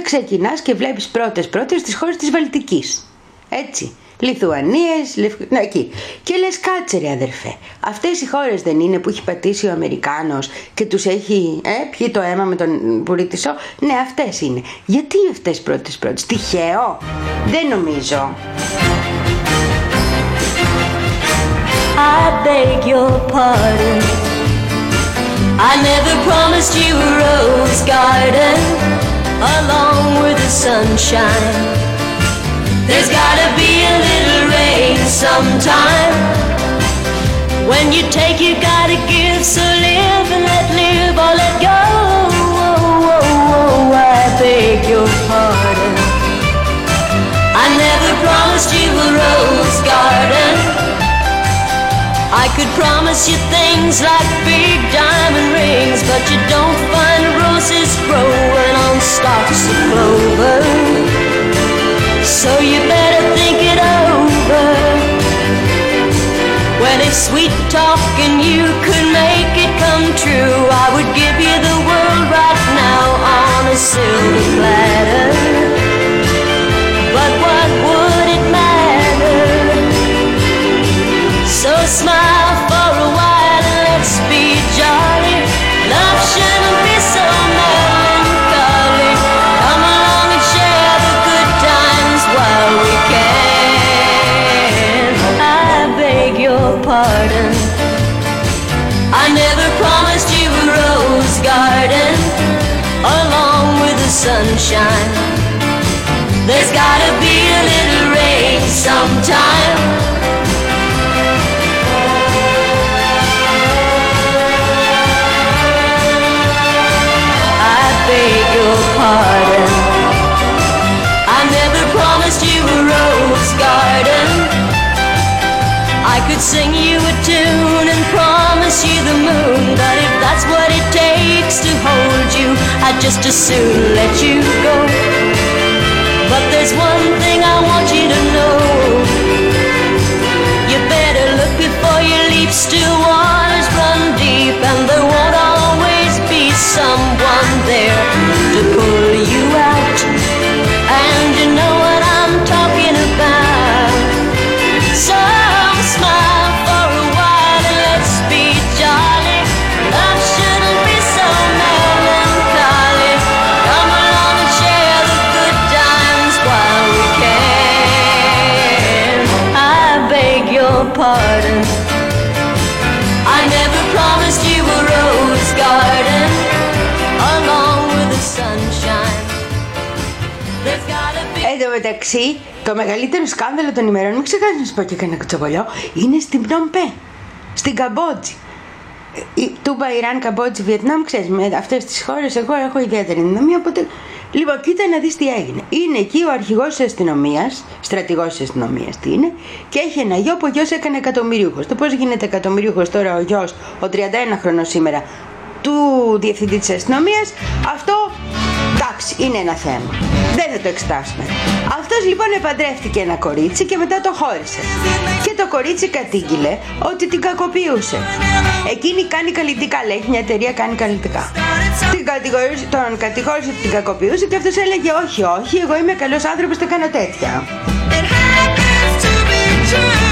Και ξεκινάς και βλέπεις πρώτες πρώτες τις χώρες της Βαλτικής. Έτσι. Λιθουανίες, Λευκ... ναι, εκεί. Και λες, κάτσε ρε αδερφέ. Αυτές οι χώρες δεν είναι που έχει πατήσει ο Αμερικάνος και τους έχει ε, πιει το αίμα με τον πουρίτισο. Ναι, αυτές είναι. Γιατί αυτές πρώτες πρώτες; Τυχαίο. Δεν νομίζω. I beg your pardon. I never promised you a rose garden along with the sunshine. There's gotta be a little rain sometime. When you take, you gotta give. So live and let live or let go. Oh, oh, oh, I beg your pardon. I never promised you a rose garden. I could promise you things like big diamond rings, but you don't find roses growing on stalks of clover. So you better think it over. Well, if sweet talking you could make it come true, I would give you the world right now on a silver platter. Sunshine. There's gotta be a little rain sometime. I beg your pardon. I never promised you a rose garden. I could sing you a tune and promise you the moon, but if that's what it takes to hold you, I'd just as soon let you go. But there's one thing I want you to know. You better look before you leap, still waters run deep, and there won't always be someone there to pull you 6, το μεγαλύτερο σκάνδαλο των ημερών, μην ξεχάσεις να σου πω και κανένα κουτσοβολιό, είναι στην Πνομπέ, στην Καμπότζη. Ε, Τούμπα, Ιράν, Καμπότζη, Βιετνάμ, ξέρεις, με αυτές τις χώρες εγώ έχω ιδιαίτερη δυναμία. Οπότε... Λοιπόν, κοίτα να δεις τι έγινε. Είναι εκεί ο αρχηγός της αστυνομίας, στρατηγός της αστυνομίας τι είναι, και έχει ένα γιο που ο γιος έκανε εκατομμυρίουχος. Το πώς γίνεται εκατομμυρίουχος τώρα ο γιος, ο 31χρονο σήμερα, του διευθυντή της αστυνομίας, αυτό εντάξει, είναι ένα θέμα. Δεν θα το εξετάσουμε. Αυτός λοιπόν επαντρεύτηκε ένα κορίτσι και μετά το χώρισε. Και το κορίτσι κατήγγειλε ότι την κακοποιούσε. Εκείνη κάνει καλλιτικά, λέει, έχει μια εταιρεία κάνει καλλιτικά. Την κατηγορούσε, τον κατηγόρησε ότι την κακοποιούσε και αυτός έλεγε όχι, όχι, εγώ είμαι καλός άνθρωπος, δεν κάνω τέτοια. You start to smile at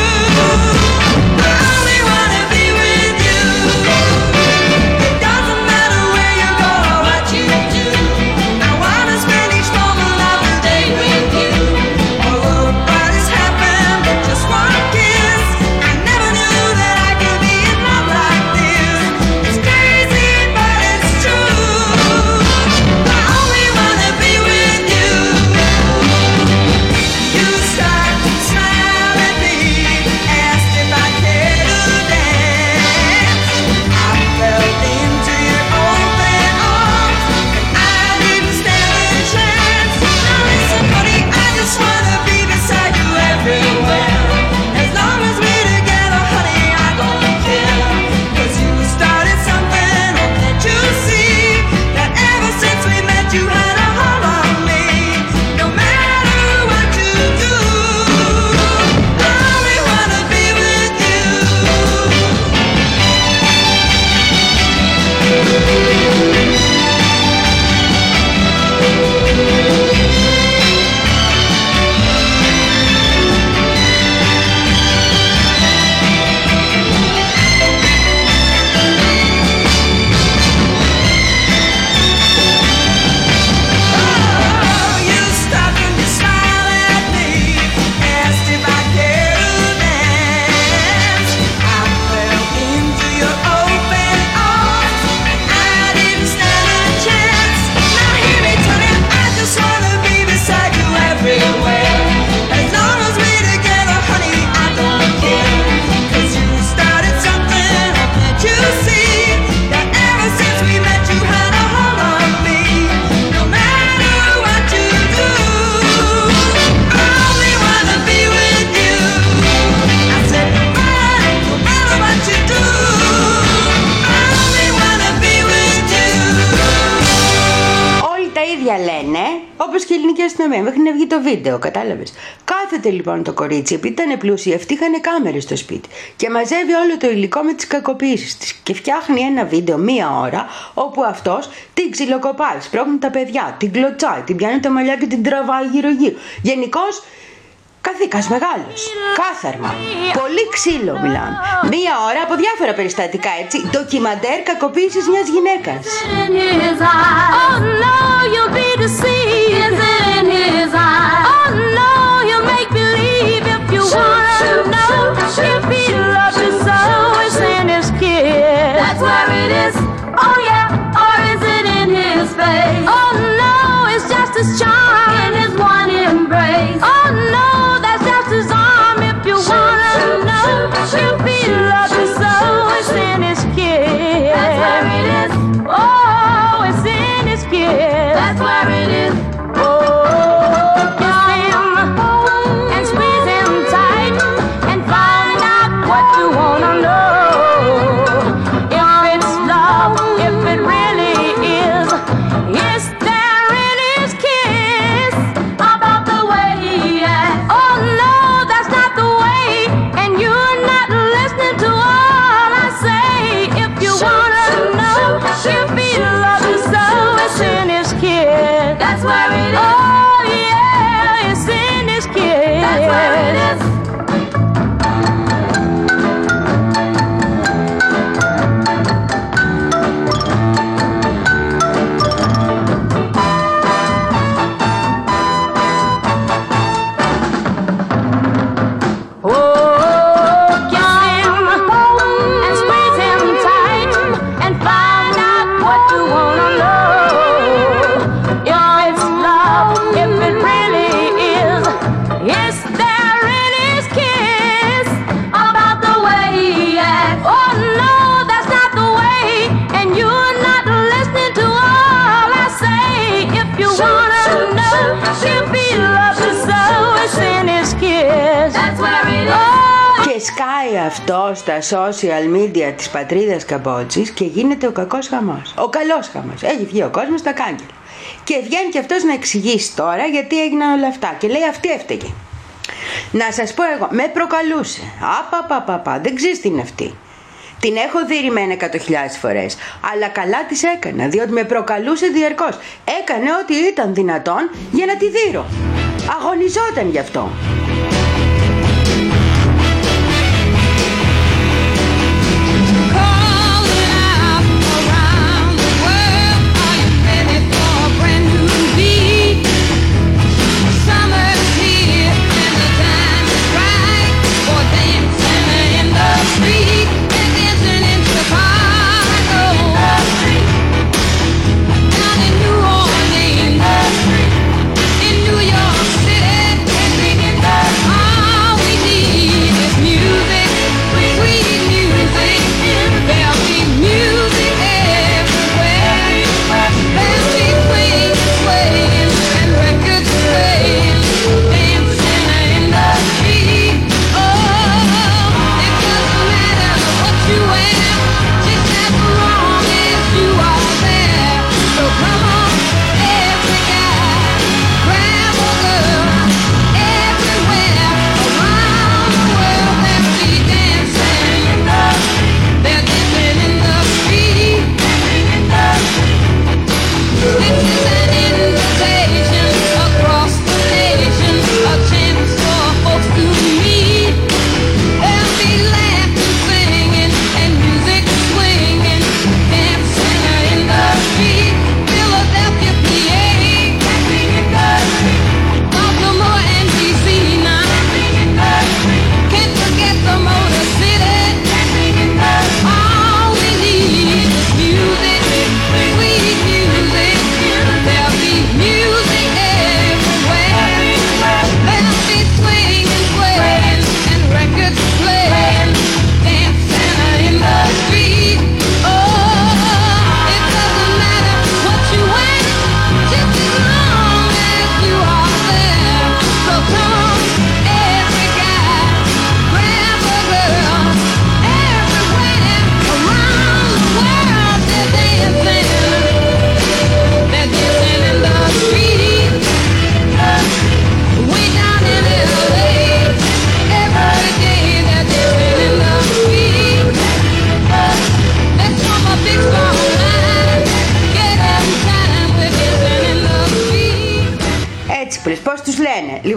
βίντεο, κατάλαβες; Κάθεται λοιπόν το κορίτσι, επειδή ήταν πλούσιοι, αυτοί είχαν κάμερες στο σπίτι και μαζεύει όλο το υλικό με τις κακοποίησεις της και φτιάχνει ένα βίντεο μία ώρα όπου αυτός την ξυλοκοπάει, σπρώχνει τα παιδιά, την κλωτσάει, την πιάνει τα μαλλιά και την τραβάει γύρω-γύρω. Γενικώς Καθήκας μεγάλος, κάθαρμα, πολύ ξύλο μιλάμε. Μία ώρα από διάφορα περιστατικά έτσι, ντοκιμαντέρ κακοποίησης μιας γυναίκας. Oh no, you wanna know σκάει αυτός στα social media της πατρίδας Καμπότσης και γίνεται ο κακός χαμός. Ο καλός χαμός. Έχει βγει ο κόσμος στα κάγκελα. Και βγαίνει και αυτός να εξηγήσει τώρα γιατί έγιναν όλα αυτά. Και λέει αυτή έφταιγε. Να σας πω εγώ, με προκαλούσε. Απαπαπαπα, δεν ξέρεις τι είναι αυτή. Την έχω δει ρημένα 100.000 φορές, αλλά καλά τις έκανα, διότι με προκαλούσε διαρκώς. Έκανε ό,τι ήταν δυνατόν για να τη δείρω. Αγωνιζόταν γι' αυτό.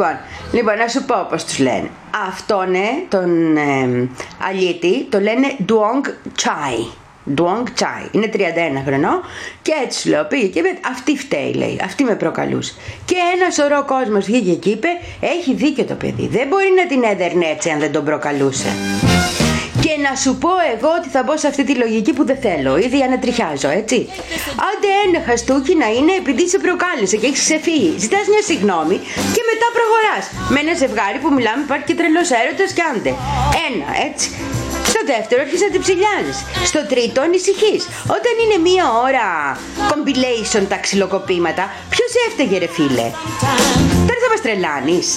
Λοιπόν, λοιπόν να σου πω πώς τους λένε. Αυτόν ε, τον ε, αλήτη το λένε Duong Chai. Duong Chai. Είναι 31 χρονών και έτσι σου λέω πήγε και είπε αυτή φταίει λέει. Αυτή με προκαλούσε. Και ένας σωρό κόσμος βγήκε και είπε έχει δίκιο το παιδί. Δεν μπορεί να την έδερνε έτσι αν δεν τον προκαλούσε. Και να σου πω εγώ ότι θα μπω σε αυτή τη λογική που δεν θέλω. Ήδη ανατριχιάζω, έτσι. Άντε ένα χαστούκι να είναι επειδή σε προκάλεσε και έχεις ξεφύγει. Ζητάς μια συγγνώμη και μετά προχωράς. Με ένα ζευγάρι που μιλάμε υπάρχει και τρελός έρωτας και άντε. Ένα, έτσι. Στο δεύτερο αρχίζει να την ψηλιάζεις. Στο τρίτο ανησυχείς. Όταν είναι μία ώρα compilation τα ξυλοκοπήματα, ποιος έφταιγε ρε φίλε; Τώρα θα μας τρελάνεις.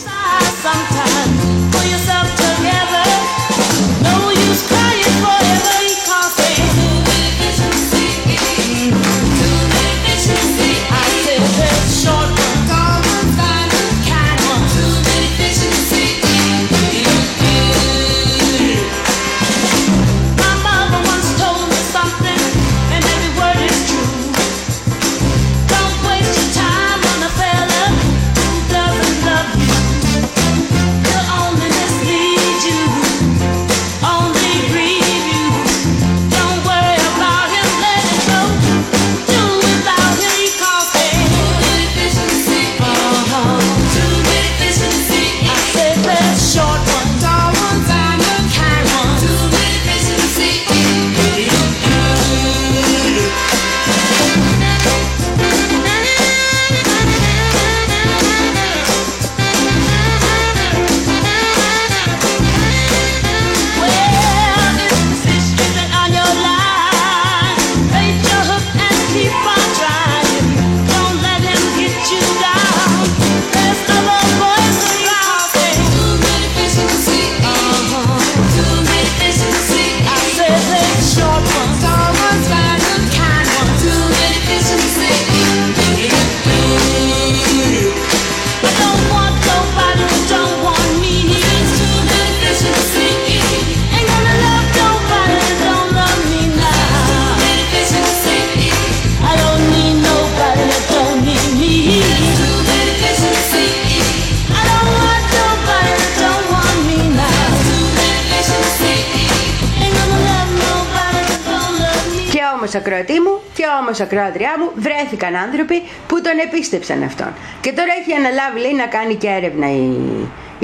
Ακροάτριά μου βρέθηκαν άνθρωποι που τον επίστεψαν αυτόν. Και τώρα έχει αναλάβει λέει να κάνει και έρευνα η,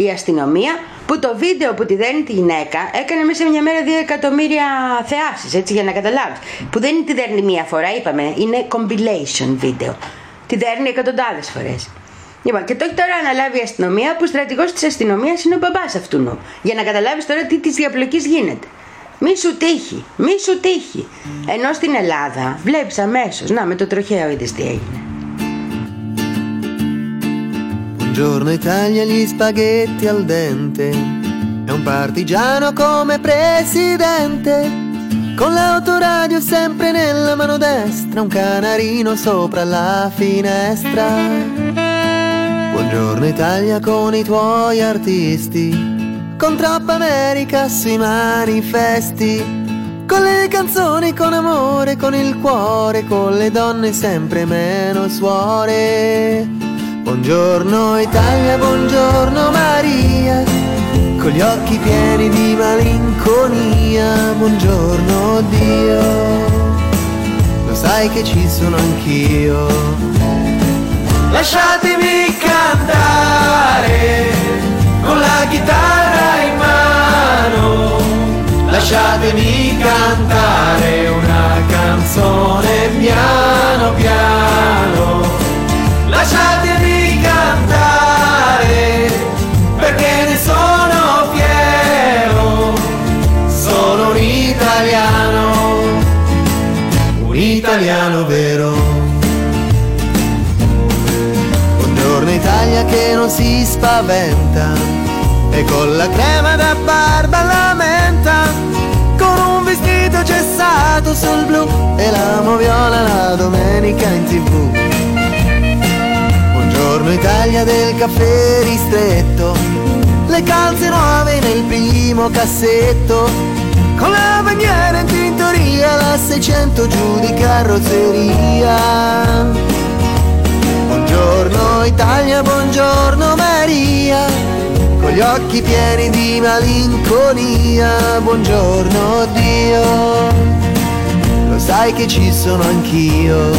η αστυνομία που το βίντεο που τη δένει τη γυναίκα έκανε μέσα σε μια μέρα 2 εκατομμύρια θεάσεις έτσι για να καταλάβεις. Που δεν τη δέρνει μία φορά είπαμε είναι compilation βίντεο. Τη δέρνει εκατοντάδες φορές. Λοιπόν, και το έχει τώρα αναλάβει η αστυνομία που στρατηγός της αστυνομίας είναι ο μπαμπάς αυτού νου. Για να καταλάβεις τώρα τι της διαπλοκής γίνεται. Μη σου τύχει, μη σου τύχει. Ενώ στην Ελλάδα βλέπει αμέσω, να με το τροχαίο είδε τι έγινε. Buongiorno Italia, gli spaghetti al dente. È un partigiano come presidente. Con l'autoradio sempre nella mano destra, un canarino sopra la finestra. Buongiorno Italia con i tuoi artisti. con troppa America sui manifesti. Con le canzoni, con amore, con il cuore, con le donne sempre meno suore. Buongiorno Italia, buongiorno Maria, con gli occhi pieni di malinconia, buongiorno Dio, lo sai che ci sono anch'io. Lasciatemi cantare con la chitarra mano, lasciatemi cantare una canzone piano piano. Lasciatemi cantare perché ne sono fiero, sono un italiano, un italiano vero. Buongiorno Italia che non si spaventa e con la crema da gessato sul blu e l'amo viola la domenica in tv. Buongiorno Italia del caffè ristretto, le calze nuove nel primo cassetto, con la bandiera in tintoria, la 600 giù di carrozzeria. Buongiorno Italia, buongiorno Maria, con gli occhi pieni di malinconia, buongiorno Dio, sai che ci sono anch'io.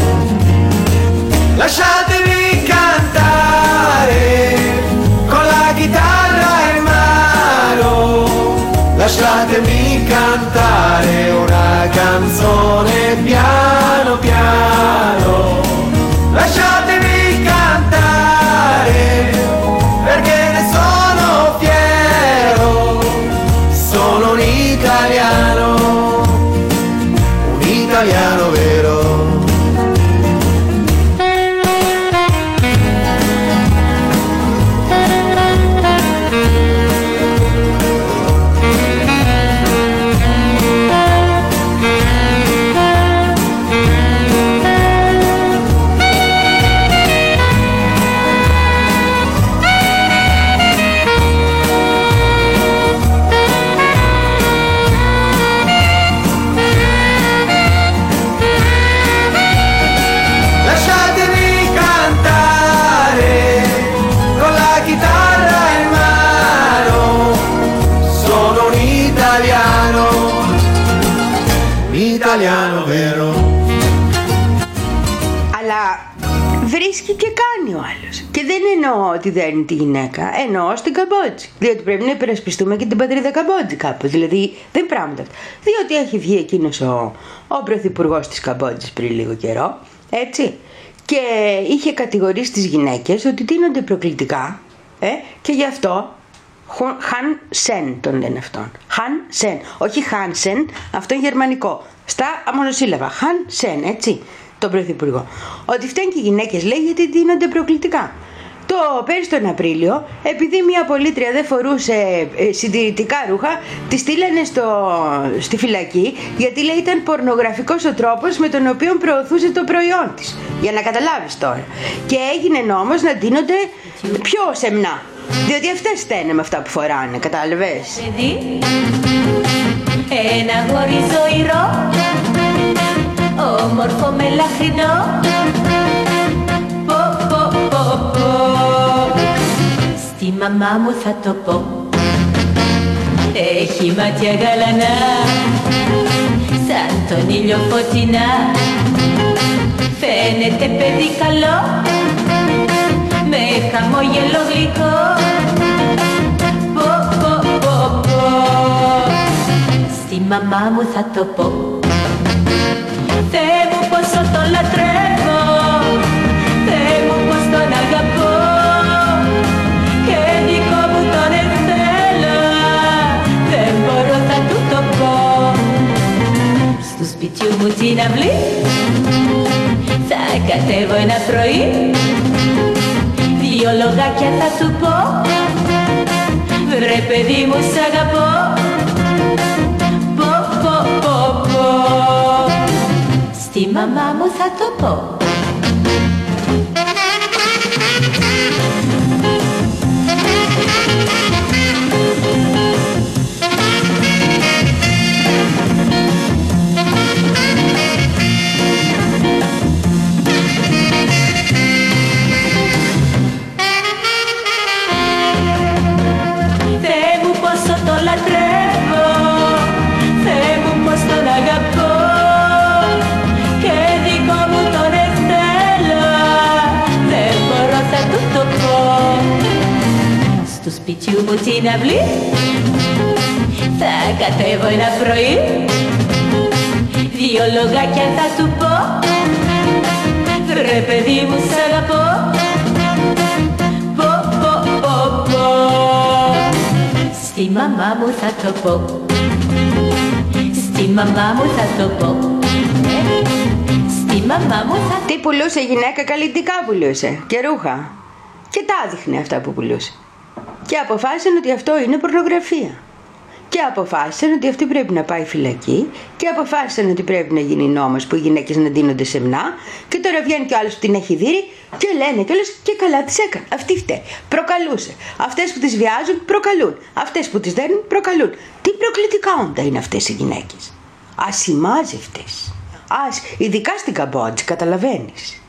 Lasciatemi cantare con la chitarra in mano, lasciatemi cantare una canzone piano piano. Ότι δένει τη γυναίκα, εννοώ στην Καμπότζη. Διότι πρέπει να υπερασπιστούμε και την πατρίδα Καμπότζη κάπου. Δηλαδή δεν πράγματα αυτά. Διότι έχει βγει εκείνος ο, ο πρωθυπουργός της Καμπότζης πριν λίγο καιρό, έτσι. Και είχε κατηγορήσει τις γυναίκες ότι τίνονται προκλητικά ε, και γι' αυτό Χο- Χαν Σεν τον λένε αυτόν. Χαν Σεν. Όχι Χάνσεν, αυτό είναι γερμανικό. Στα αμονοσύλλαβα. Χαν Σεν, έτσι. Τον πρωθυπουργό. Ότι φταίνουν και οι γυναίκες λέει γιατί δίνονται προκλητικά. Το πέρυσι τον Απρίλιο, επειδή μια πολίτρια δεν φορούσε ε, συντηρητικά ρούχα, τη στείλανε στο, στη φυλακή γιατί λέει ήταν πορνογραφικός ο τρόπος με τον οποίο προωθούσε το προϊόν της. Για να καταλάβεις τώρα. Και έγινε νόμος να δίνονται πιο σεμνά. Διότι αυτές στένε με αυτά που φοράνε, κατάλαβες; παιδί Ένα γόρι ζωηρό Όμορφο με λαχρινό Στη μαμά μου θα το πω. Έχει μάτια γαλανά Σαν τον ήλιο φωτεινά. Φαίνεται παιδί καλό Με χαμόγελο γλυκό. Πω πω πω πω. Στη μαμά μου θα το πω. Θεέ μου πόσο τον λατρεύω σπιτιού μου την αυλή. Θα κατέβω ένα πρωί. Δύο λογάκια θα του πω. Βρε παιδί μου σ' αγαπώ. Πω πω πω πω. Στη μαμά μου θα το πω σπιτιού μου την αυλή. Θα κατέβω ένα πρωί. Δύο λογάκια θα του πω. Ρε παιδί μου σ' αγαπώ. Πω πω πω πω. Στη μαμά μου θα το πω. Στη μαμά μου θα το πω. Στη μαμά μου θα Τι πουλούσε η γυναίκα, καλλιτικά πουλούσε. Και ρούχα. Και τα άδειχνε αυτά που πουλούσε. Και αποφάσισαν ότι αυτό είναι πορνογραφία. Και αποφάσισαν ότι αυτή πρέπει να πάει φυλακή και αποφάσισαν ότι πρέπει να γίνει νόμος που οι γυναίκες να δίνονται σεμνά και τώρα βγαίνει και ο άλλος που την έχει δει και λένε και και καλά τις έκανε. Αυτή φταίει. Προκαλούσε. Αυτές που τις βιάζουν προκαλούν. Αυτές που τις δένουν προκαλούν. Τι προκλητικά όντα είναι αυτές οι γυναίκες. Ασημάζευτες. Ας, ειδικά στην Καμπότζη, καταλαβαίνεις.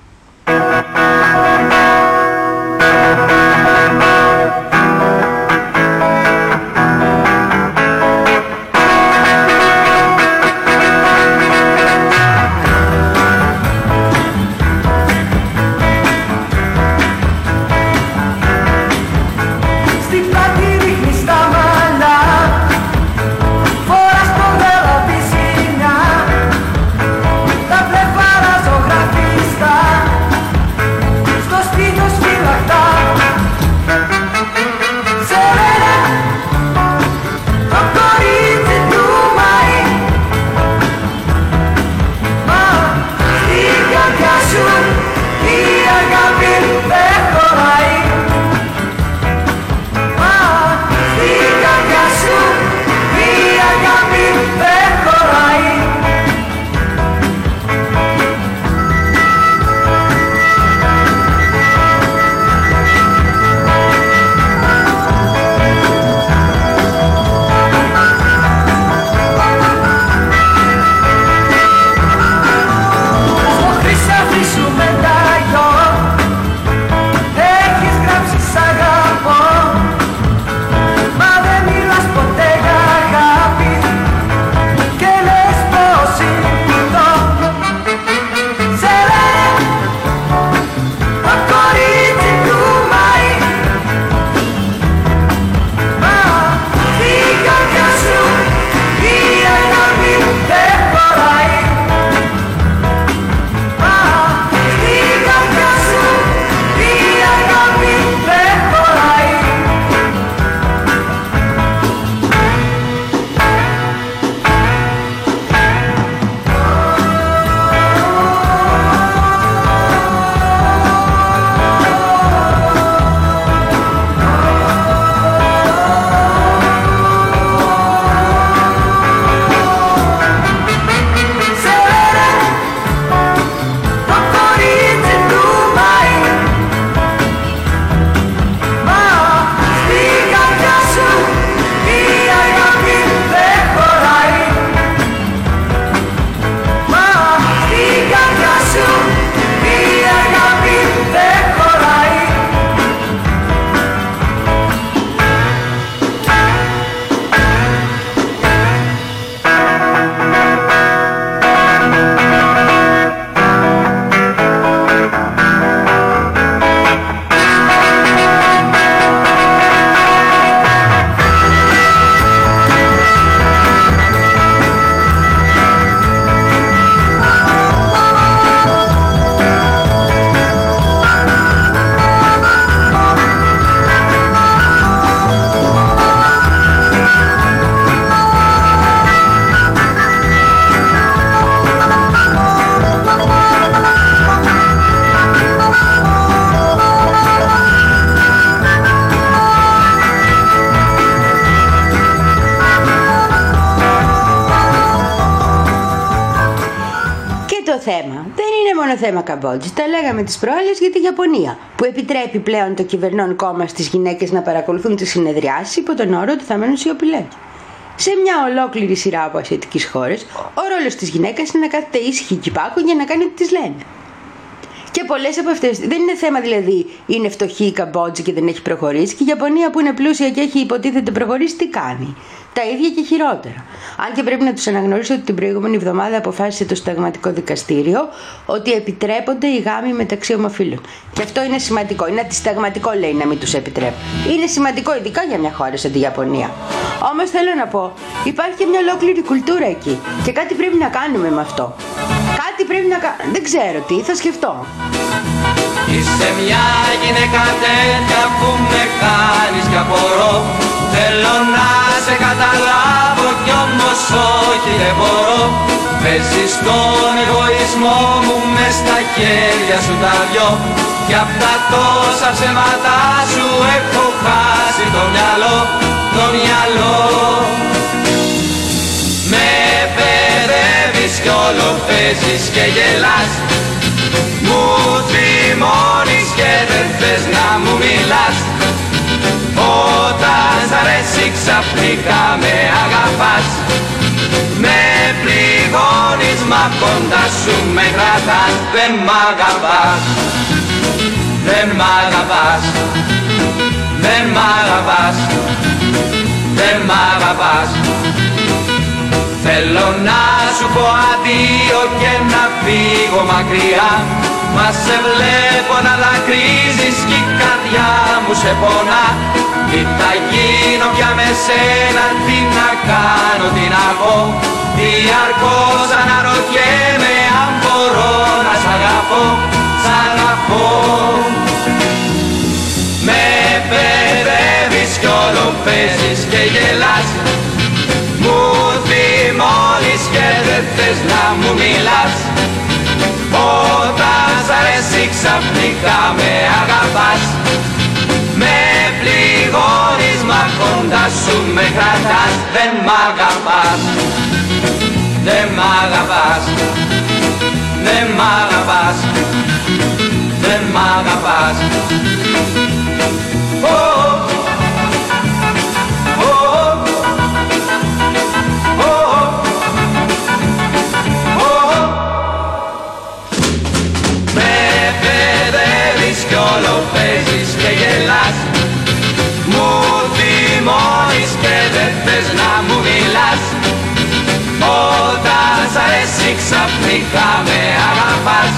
Μόνο θέμα Καμπότζη. Τα λέγαμε τις προάλλες για τη Ιαπωνία, που επιτρέπει πλέον το κυβερνών κόμμα στις γυναίκες να παρακολουθούν τις συνεδριάσεις υπό τον όρο ότι θα μένουν σιωπηλέ. Σε μια ολόκληρη σειρά από ασιατικές χώρες, ο ρόλος της γυναίκας είναι να κάθεται ήσυχη κυπάκου για να κάνει ό,τι της λένε. Και πολλές από αυτές. Δεν είναι θέμα δηλαδή είναι φτωχή η Καμπότζη και δεν έχει προχωρήσει. Και η Ιαπωνία που είναι πλούσια και έχει υποτίθεται προχωρήσει, τι κάνει. Τα ίδια και χειρότερα. Αν και πρέπει να τους αναγνωρίσω ότι την προηγούμενη εβδομάδα αποφάσισε το Συνταγματικό Δικαστήριο ότι επιτρέπονται οι γάμοι μεταξύ ομοφύλων. Και αυτό είναι σημαντικό. Είναι αντισυνταγματικό λέει να μην τους επιτρέπουν. Είναι σημαντικό ειδικά για μια χώρα σαν τη Ιαπωνία. Όμως θέλω να πω, υπάρχει και μια ολόκληρη κουλτούρα εκεί. Και κάτι πρέπει να κάνουμε με αυτό. Κάτι πρέπει να κάνουμε. Δεν ξέρω τι, θα σκεφτώ. Είσαι μια γυναίκα τέτοια που με κάνεις κι απορώ Θέλω να σε καταλάβω κι όμως όχι δεν μπορώ Παίζεις τον εγωισμό μου μες στα χέρια σου τα δυο. Κι απ' τα τόσα ψέματα σου έχω χάσει το μυαλό, το μυαλό. Με παιδεύεις κι όλο παίζεις και γελάς. Μου θυμώνεις και δεν θες να μου μιλάς Όταν σ' αρέσει ξαφνικά με αγαπάς. Με πληγώνεις μα κοντά σου με κρατάς. Δεν μ' αγαπάς. Δεν μ' αγαπάς. Δεν μ' αγαπάς. Δεν μ' αγαπάς Θέλω να σου πω αντίο και να φύγω μακριά. Μα σε βλέπω να δακρύζεις κι η καρδιά μου σε πονά. Τι θα γίνω πια με σένα, τι να κάνω, τι να πω. Διαρκώς αναρωτιέμαι αν μπορώ να σ' αγαπώ, σ' αγαπώ. Με παιδεύεις κι όλο παίζεις και γελάς δεν θες να μου μιλάς. Όταν σ' αρέσει ξαφνικά με αγαπάς. Με πληγώνεις μα κοντά σου με κρατάς. Δεν μ' αγαπάς. Δεν μ' αγαπάς. Δεν μ' αγαπάς. Δεν μ' αγαπάς παιδεύεις κι όλο παίζεις και γελάς. Μου θυμώνεις και δεν θες να μου μιλάς. Όταν σ' αρέσει ξαφνικά με αγαπάς.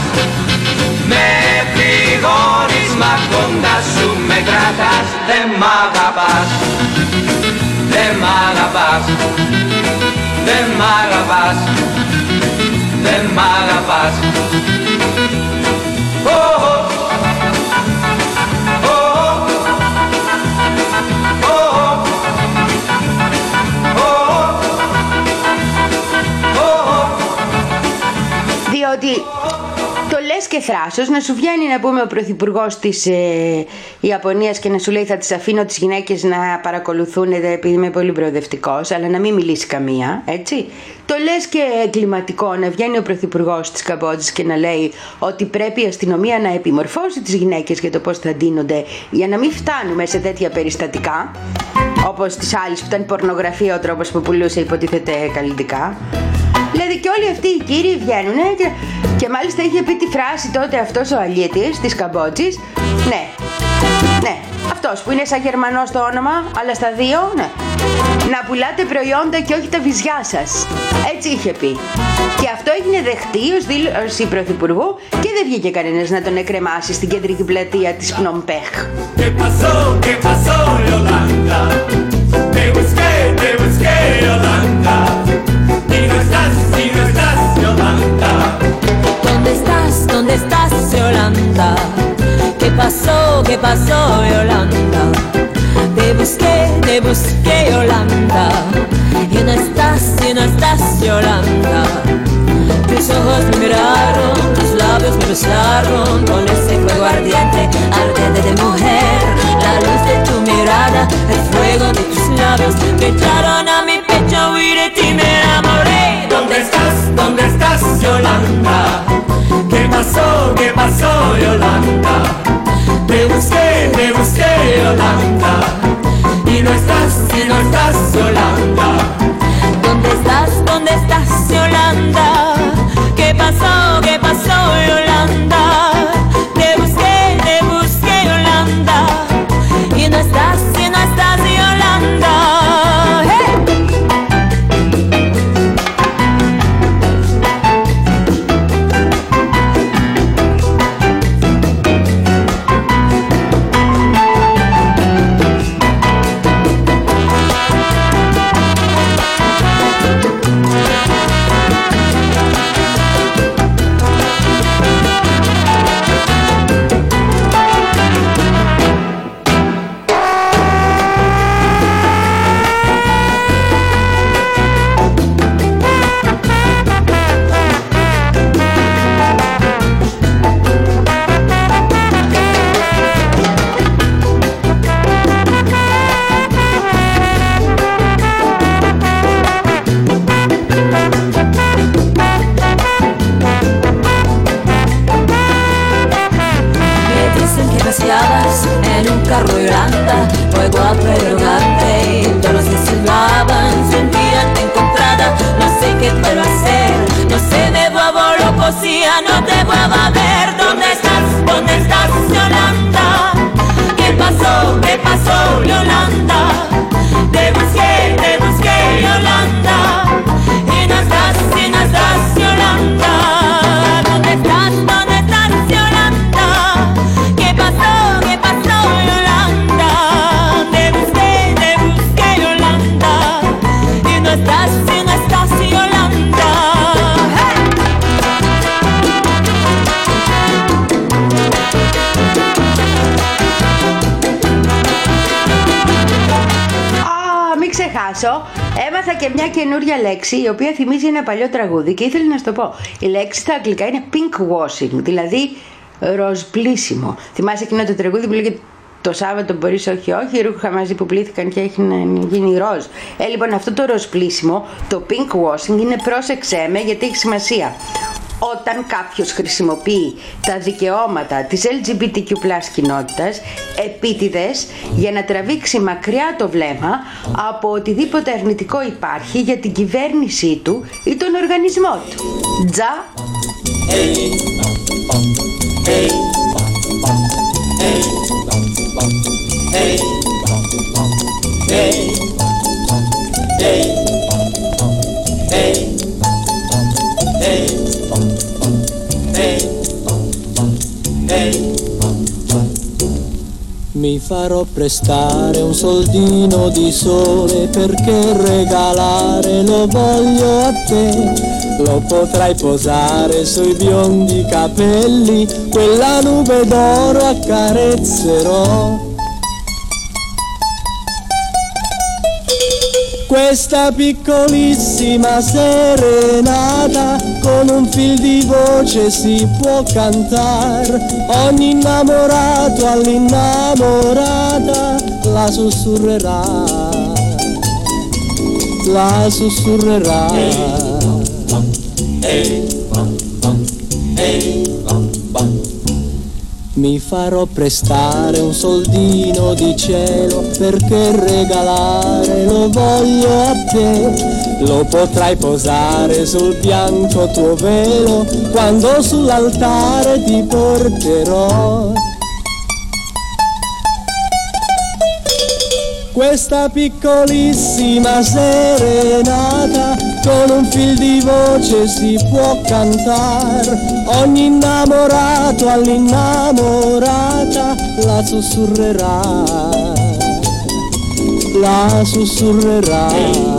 Με πληγώνεις μα κοντά σου με κρατάς. Δεν μ' αγαπάς. Δεν μ' αγαπάς. Δεν μ' αγαπάς. Δεν μ' αγαπάς Διότι το λες και θράσος να σου βγαίνει να πούμε ο Πρωθυπουργός της ε, Ιαπωνίας και να σου λέει θα τις αφήνω τις γυναίκες να παρακολουθούν ε, επειδή είμαι πολύ προοδευτικός αλλά να μην μιλήσει καμία έτσι. Το λες και εγκληματικό να βγαίνει ο Πρωθυπουργός της Καμπότζης και να λέει ότι πρέπει η αστυνομία να επιμορφώσει τις γυναίκες για το πώς θα ντύνονται για να μην φτάνουμε σε τέτοια περιστατικά όπως τις άλλες που ήταν πορνογραφία ο τρόπος που πουλούσε υποτίθεται καλλιτικά Δηλαδή και όλοι αυτοί οι κύριοι βγαίνουν και, και μάλιστα είχε πει τη φράση τότε αυτός ο αλήτης της Καμπότζης Ναι, ναι, αυτός που είναι σαν Γερμανός στο όνομα αλλά στα δύο, ναι Να πουλάτε προϊόντα και όχι τα βυζιά σας Έτσι είχε πει Και αυτό έγινε δεχτή ως δήλωση πρωθυπουργού και δεν βγήκε κανένας να τον εκρεμάσει στην κεντρική πλατεία της Πνομπέχ ¿Qué pasó? ¿Qué pasó, Yolanda? Te busqué, te busqué, Yolanda. Y no estás, y no estás. ¿Dónde estás? ¿Dónde estás, Yolanda? ¿Qué pasó? ¿Qué pasó, Yolanda? Te busqué, te busqué, Yolanda. Y no estás, y no estás, Yolanda. Tus ojos me miraron, tus labios me besaron con ese fuego ardiente, ardiente de mujer. La luz de tu mirada, el fuego de tus labios me echaron a mi pecho y de ti me enamoré. ¿Dónde estás? ¿Dónde estás, Yolanda? ¿Qué pasó? ¿Qué pasó, Yolanda? Te busqué, te busqué, Yolanda. Y no estás, y no estás, Yolanda. ¿Dónde estás? ¿Dónde estás, Yolanda? ¿Qué pasó? ¿Qué pasó, διαβάσω. Έμαθα και μια καινούρια λέξη η οποία θυμίζει ένα παλιό τραγούδι και ήθελα να σου το πω. Η λέξη στα αγγλικά είναι pink washing, δηλαδή ροζ πλήσιμο. Θυμάσαι εκείνο το τραγούδι που λέγεται το Σάββατο μπορείς όχι όχι, ρούχα μαζί που πλήθηκαν και έχει να γίνει ροζ. Ε, λοιπόν, αυτό το ροζ πλήσιμο, το pink washing, είναι πρόσεξέ με γιατί έχει σημασία. Όταν κάποιος χρησιμοποιεί τα δικαιώματα της LGBTQ κοινότητας επίτηδες για να τραβήξει μακριά το βλέμμα από οτιδήποτε αρνητικό υπάρχει για την κυβέρνησή του ή τον οργανισμό του. Τζα Mi farò prestare un soldino di sole perché regalare lo voglio a te. Lo potrai posare sui biondi capelli, quella nube d'oro accarezzerò. Questa piccolissima serenata con un fil di voce si può cantare. Ogni innamorato all'innamorata la sussurrerà, la sussurrerà. Mi farò prestare un soldino di cielo perché regalare lo voglio a te. Lo potrai posare sul bianco tuo velo quando sull'altare ti porterò. Questa piccolissima serenata con un fil di voce si può cantare. Ogni innamorato all'innamorata la sussurrerà, la sussurrerà.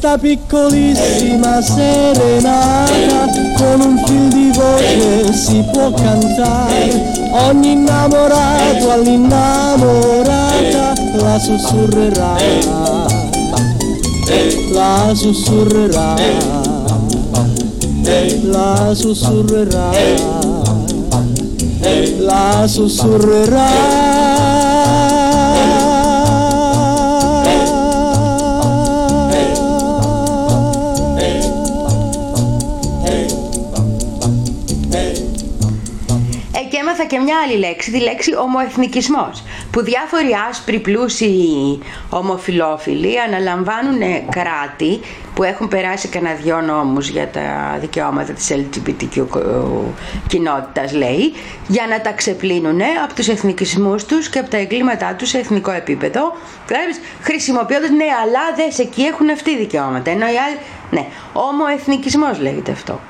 Questa piccolissima serenata con un fil di voce si può cantare. Ogni innamorato all'innamorata la sussurrerà, la sussurrerà, la sussurrerà, la Ε, και έμαθα και μια άλλη λέξη, τη λέξη ομοεθνικισμός, που διάφοροι άσπροι πλούσιοι ομοφιλόφιλοι αναλαμβάνουν κράτη που έχουν περάσει κανένα δυο νόμους για τα δικαιώματα της LGBTQ κοινότητας λέει, για να τα ξεπλύνουν από τους εθνικισμούς τους και από τα εγκλήματά τους σε εθνικό επίπεδο, βλέπεις, χρησιμοποιώντας, ναι αλλά δες εκεί έχουν αυτοί δικαιώματα, ενώ οι άλλοι, ναι, ομοεθνικισμός λέγεται αυτό.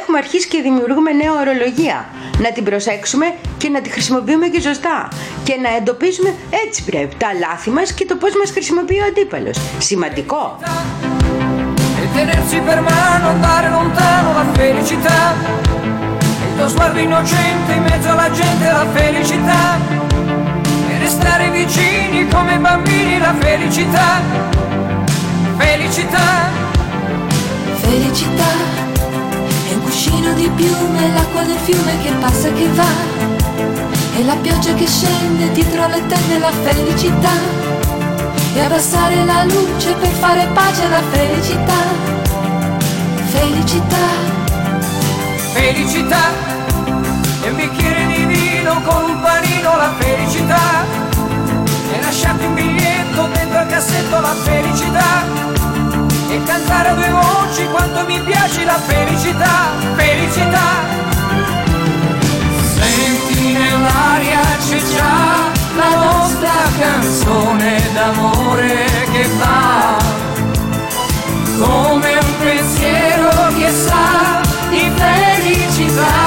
Έχουμε αρχίσει και δημιουργούμε νέα ορολογία. Να την προσέξουμε και να τη χρησιμοποιούμε και σωστά. Και να εντοπίσουμε έτσι πρέπει τα λάθη μας και το πώς μας χρησιμοποιεί ο αντίπαλος. Σημαντικό. Tenersi per mano, andare lontano la felicità. Il tuo sguardo innocente in mezzo alla gente la felicità. E restare vicini come bambini la felicità. Felicità. Felicità è un cuscino di piume, l'acqua del fiume che passa e che va. E la pioggia che scende dietro le tende la felicità. E abbassare la luce per fare pace alla felicità. Felicità. Felicità. E un bicchiere di vino con un panino la felicità. E lasciarti un biglietto dentro al cassetto la felicità. E cantare a due voci quanto mi piace la felicità. Felicità. Senti nell'aria c'è già la nostra canzone d'amore che va come un pensiero che sa di felicità.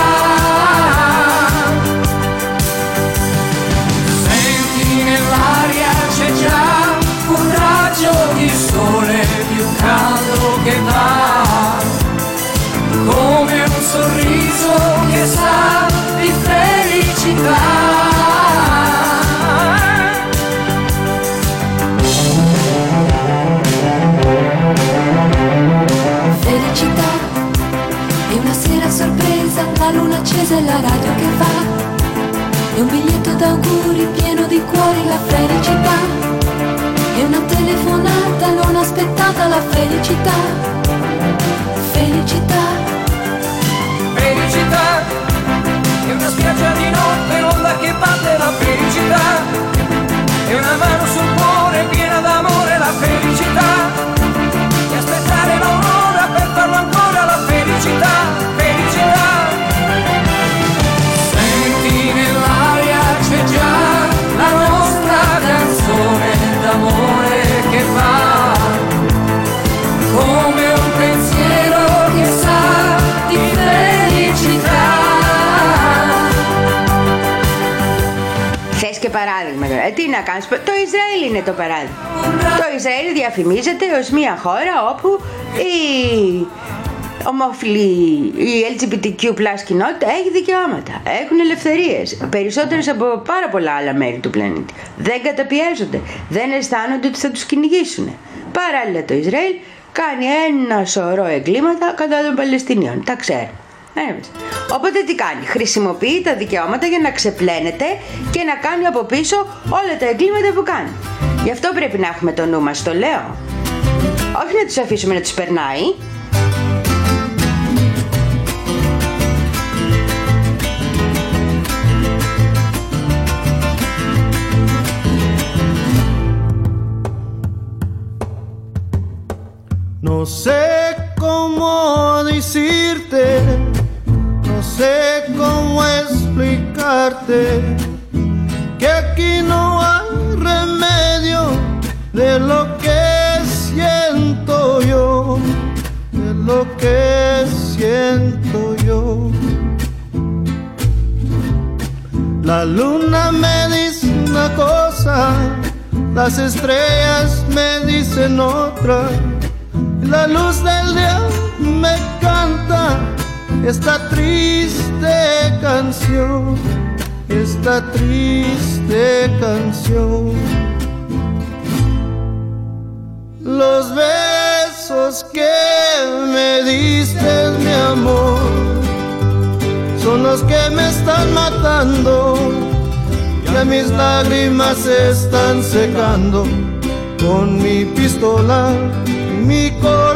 Accesa e la radio che va. È un biglietto d'auguri pieno di cuori, la felicità. È una telefonata non aspettata, la felicità. Felicità. Felicità è una spiaggia di notte, l'onda che batte la felicità. È una mano sul cuore piena d'amore, la felicità. Και παράδειγμα τώρα. Ε, τι να κάνεις, το Ισραήλ είναι το παράδειγμα. Το Ισραήλ διαφημίζεται ως μια χώρα όπου η ομόφυλη, η LGBTQ plus κοινότητα έχει δικαιώματα, έχουν ελευθερίες, περισσότερες από πάρα πολλά άλλα μέρη του πλανήτη. Δεν καταπιέζονται, δεν αισθάνονται ότι θα τους κυνηγήσουν. Παράλληλα το Ισραήλ κάνει ένα σωρό εγκλήματα κατά των Παλαιστινίων, τα ξέρουμε. Ένιωμες. Οπότε τι κάνει, χρησιμοποιεί τα δικαιώματα για να ξεπλένεται και να κάνει από πίσω όλα τα εγκλήματα που κάνει. Γι' αυτό πρέπει να έχουμε το νου μας, το λέω. Όχι να τους αφήσουμε να τους περνάει. No sé cómo decirte, no sé cómo explicarte que aquí no hay remedio de lo que siento yo, de lo que siento yo. La luna me dice una cosa, las estrellas me dicen otra. La luz del día me canta esta triste canción, esta triste canción. Los besos que me diste, mi amor, son los que me están matando. Ya mis lágrimas se están secando con mi pistola y mi corazón.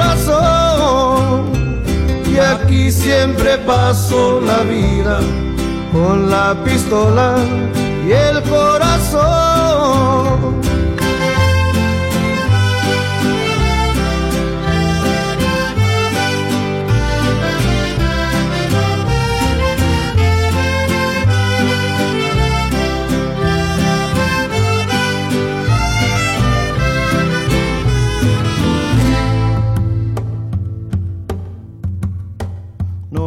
Y aquí siempre paso la vida con la pistola y el corazón.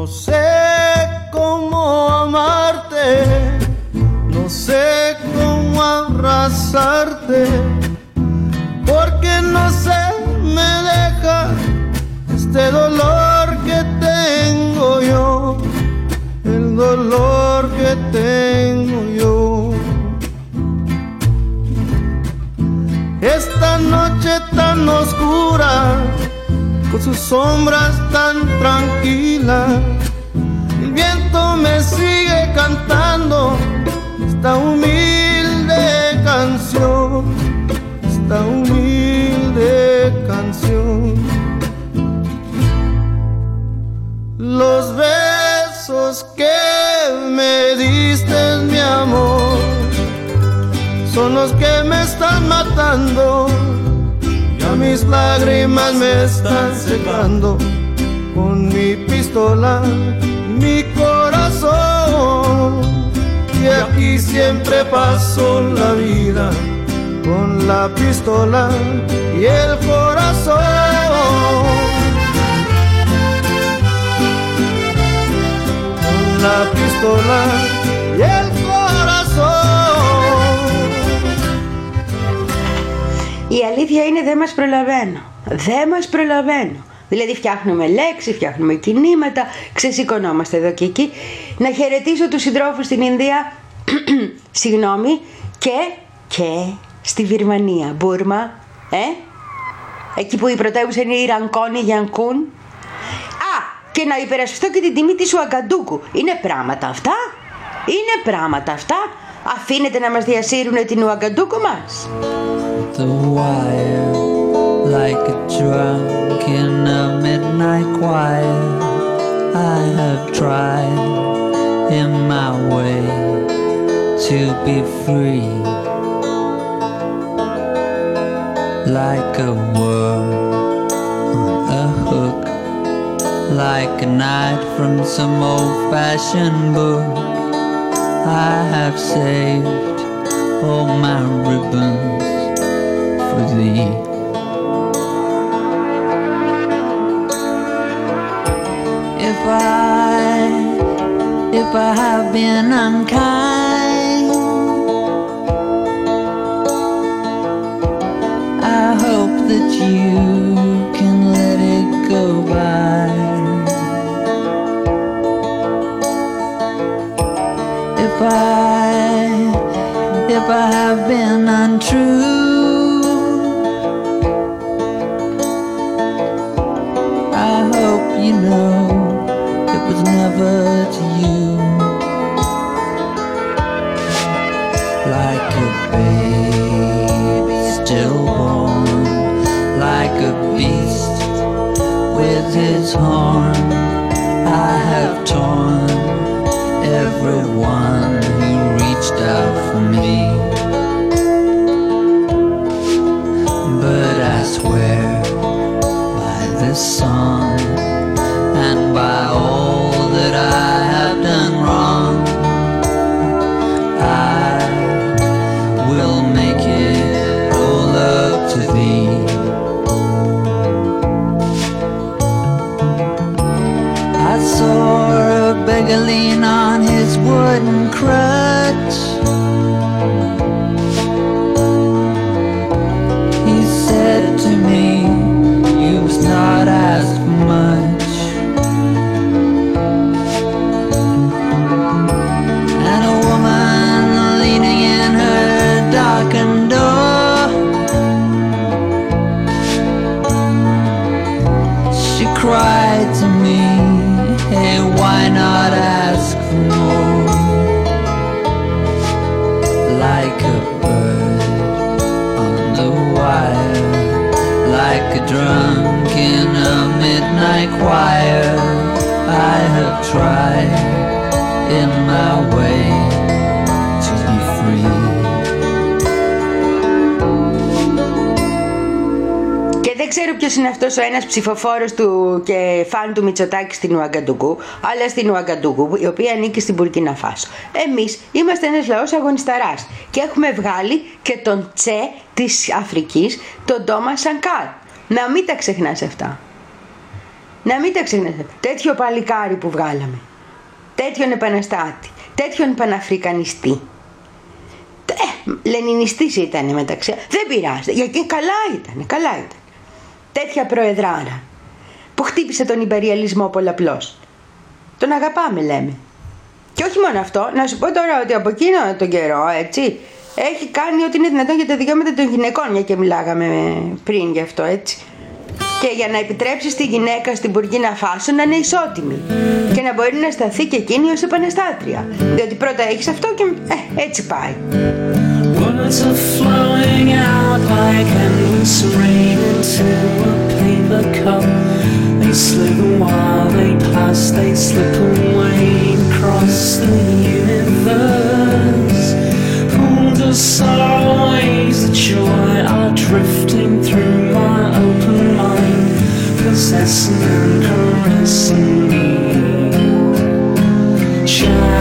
No sé cómo amarte, no sé cómo abrazarte, porque no se me deja este dolor que tengo yo, el dolor que tengo yo. Esta noche tan oscura con sus sombras tan tranquilas. Me sigue cantando esta humilde canción, esta humilde canción. Los besos que me diste, mi amor, son los que me están matando. Ya mis lágrimas me están secando con mi pistola mi corazón. Y aquí siempre paso la vida con la pistola y el corazón. Una pistola y el corazón. Η αλήθεια είναι δεν μας προλαβαίνω. Δεν μας προλαβαίνω. Δηλαδή φτιάχνουμε λέξεις, φτιάχνουμε κινήματα, ξεσηκωνόμαστε εδώ και εκεί. Να χαιρετήσω τους συντρόφους στην Ινδία, συγγνώμη, και, και στη Βυρμανία, Μπούρμα, ε, εκεί που η πρωτεύουσα είναι η Ρανκόνη Γιανκούν. Α, και να υπερασπιστώ και την τιμή της Ουαγκαντούκου. Είναι πράγματα αυτά, είναι πράγματα αυτά; Αφήνετε να μας διασύρουν την Ουαγκαντούκου μας; the wire like a drunk in a midnight choir. I have tried in my way to be free, like a worm on a hook, like a knight from some old-fashioned book. I have saved all my ribbons for thee. If I have been unkind, I hope that you song. Ποιος είναι αυτός ο ένας ψηφοφόρος του και φαν του Μητσοτάκη στην Ουαγκαντουγκού, αλλά στην Ουαγκαντουγκού, η οποία ανήκει στην Μπουρκίνα Φάσο. Εμείς είμαστε ένας λαός αγωνισταράς και έχουμε βγάλει και τον Τσε της Αφρικής, τον Τόμα Σανκάρ. Να μην τα ξεχνάς αυτά. Να μην τα ξεχνάς. Τέτοιο παλικάρι που βγάλαμε. Τέτοιον επαναστάτη. Τέτοιον παναφρικανιστή. Ε, Λενινιστής ήταν μεταξύ. Δεν πειράζει. Γιατί καλά ήταν. Καλά ήταν. Τέτοια προεδράρα που χτύπησε τον υπεριαλισμό πολλαπλώς. Τον αγαπάμε λέμε. Και όχι μόνο αυτό, να σου πω τώρα ότι από εκείνο τον καιρό, έτσι, έχει κάνει ό,τι είναι δυνατόν για τα δικαιώματα των γυναικών, μια και μιλάγαμε πριν γι' αυτό, έτσι. Και για να επιτρέψεις στη γυναίκα στην Μπουργκίνα Φάσο να είναι ισότιμη και να μπορεί να σταθεί και εκείνη ως επαναστάτρια. Διότι πρώτα έχεις αυτό και ε, έτσι πάει. Words are flowing out like endless rain into a paper cup. They slip and while they pass, they slip away across the universe. Pulled the sorrow the joy are drifting through my open mind, possessing and caressing me. Chakaroo,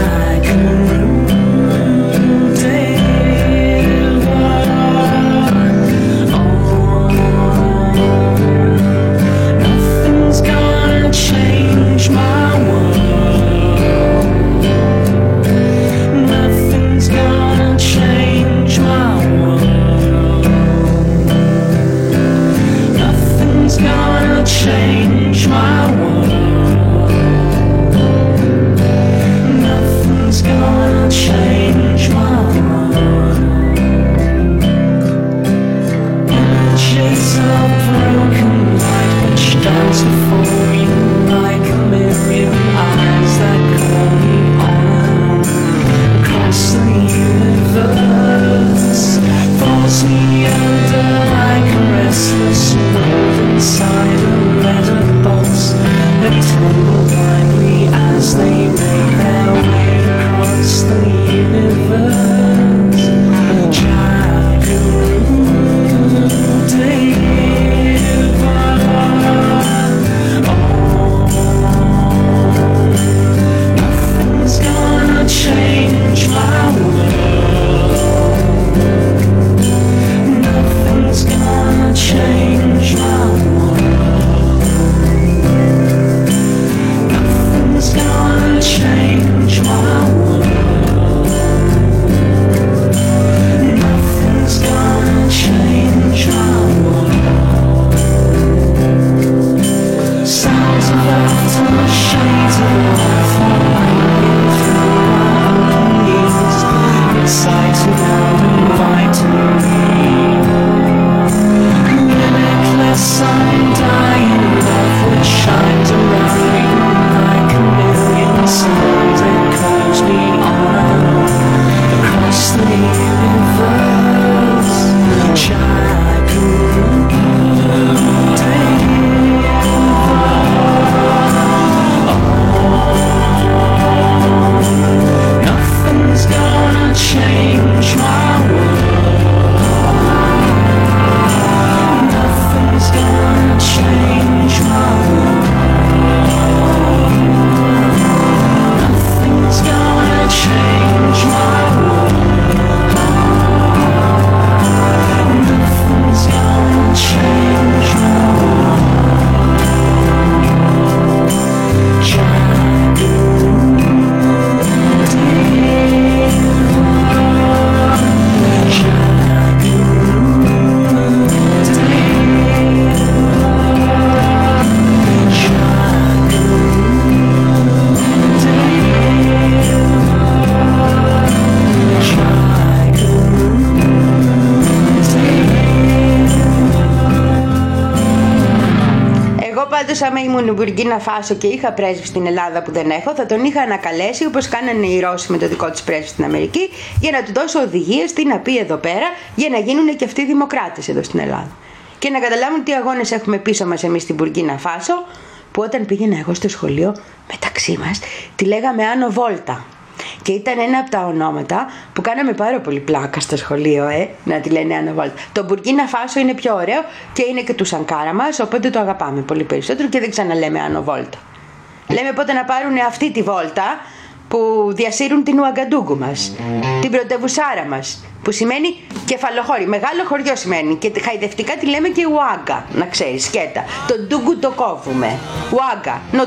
ήμουν Μπουργκίνα Φάσο και είχα πρέσβη στην Ελλάδα που δεν έχω, θα τον είχα ανακαλέσει όπως κάνανε οι Ρώσοι με το δικό τους πρέσβη στην Αμερική, για να του δώσω οδηγίες τι να πει εδώ πέρα, για να γίνουν και αυτοί δημοκράτες εδώ στην Ελλάδα. Και να καταλάβουν τι αγώνες έχουμε πίσω μας εμείς στην Μπουργκίνα Φάσο, που όταν πήγαινα εγώ στο σχολείο μεταξύ μας, τη λέγαμε Άνω Βόλτα. Και ήταν ένα από τα ονόματα που κάναμε πάρα πολύ πλάκα στο σχολείο, ε, να τη λένε Άνω Βόλτα. Το Μπουργκίνα Φάσο είναι πιο ωραίο και είναι και του Σανκάρα μας, οπότε το αγαπάμε πολύ περισσότερο και δεν ξαναλέμε Άνω Βόλτα. Λέμε πότε να πάρουν αυτή τη βόλτα που διασύρουν την Ουαγκαντούγκου μας, την πρωτεύουσάρα μας, που σημαίνει κεφαλοχώρι. Μεγάλο χωριό σημαίνει και χαϊδευτικά τη λέμε και Ουάγκα, να ξέρεις, σκέτα. Το ντούγκου το κόβουμε. Ουάγκα, νο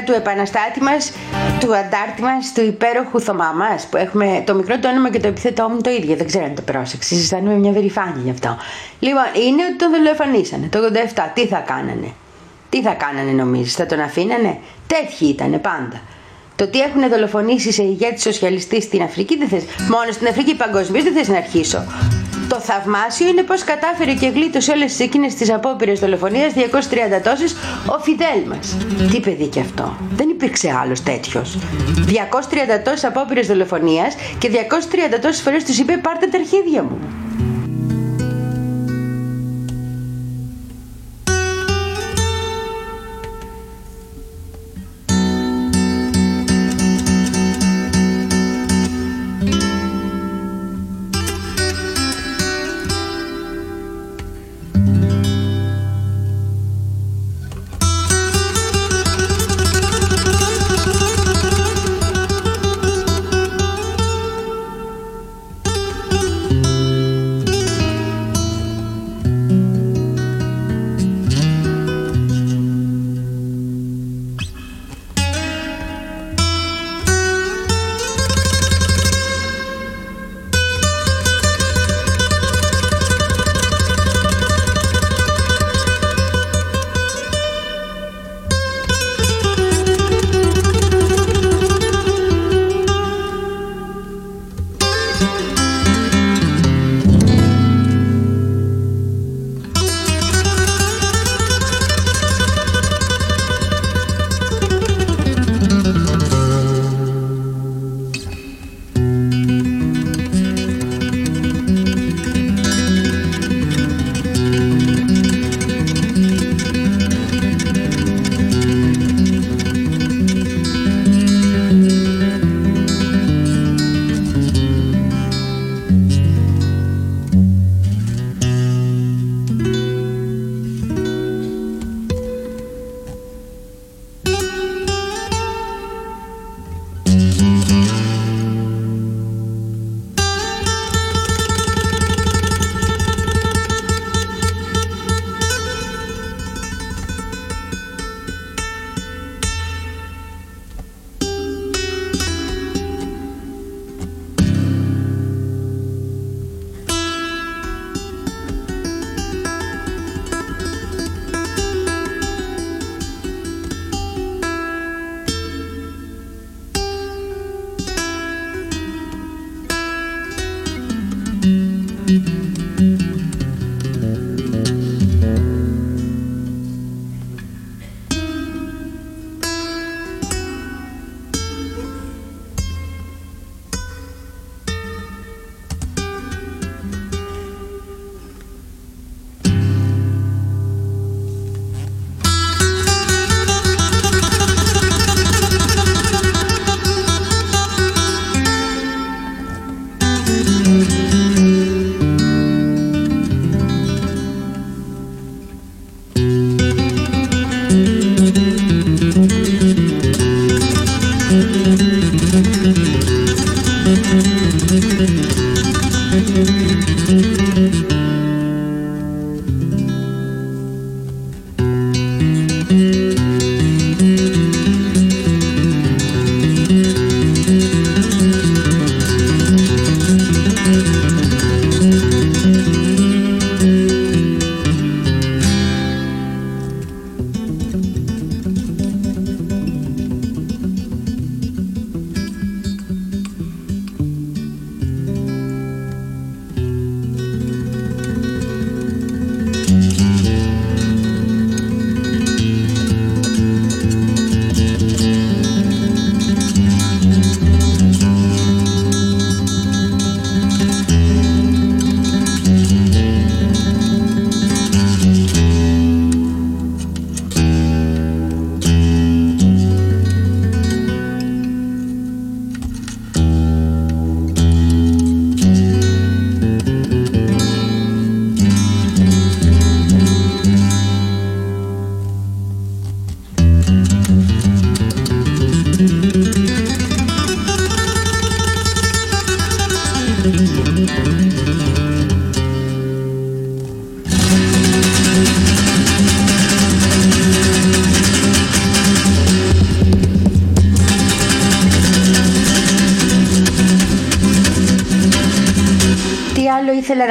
ήταν η μοίρα του επαναστάτη μας, του αντάρτη μας, του υπέροχου Θωμά μας, που έχουμε το μικρό το όνομα και το επιθετό μου το ίδιο, δεν ξέρω αν το πρόσεξες, αισθάνομαι μια περηφάνεια γι' αυτό. Λοιπόν, είναι ότι τον δολοφονήσανε το 87, τι θα κάνανε; Τι θα κάνανε νομίζεις, θα τον αφήνανε; Τέτοιοι ήτανε πάντα. Το τι έχουν δολοφονήσει σε ηγέτη σοσιαλιστής στην Αφρική δεν θες. Μόνο στην Αφρική παγκοσμίως δεν θες να αρχίσω. Το θαυμάσιο είναι πως κατάφερε και γλίτωσε όλες εκείνες τις απόπειρες δολοφονίας 230 τόσες ο Φιδέλ μας. Τι παιδί κι αυτό. Δεν υπήρξε άλλος τέτοιος. 230 τόσες απόπειρες δολοφονίας και 230 τόσες φορές τους είπε πάρτε τα αρχίδια μου.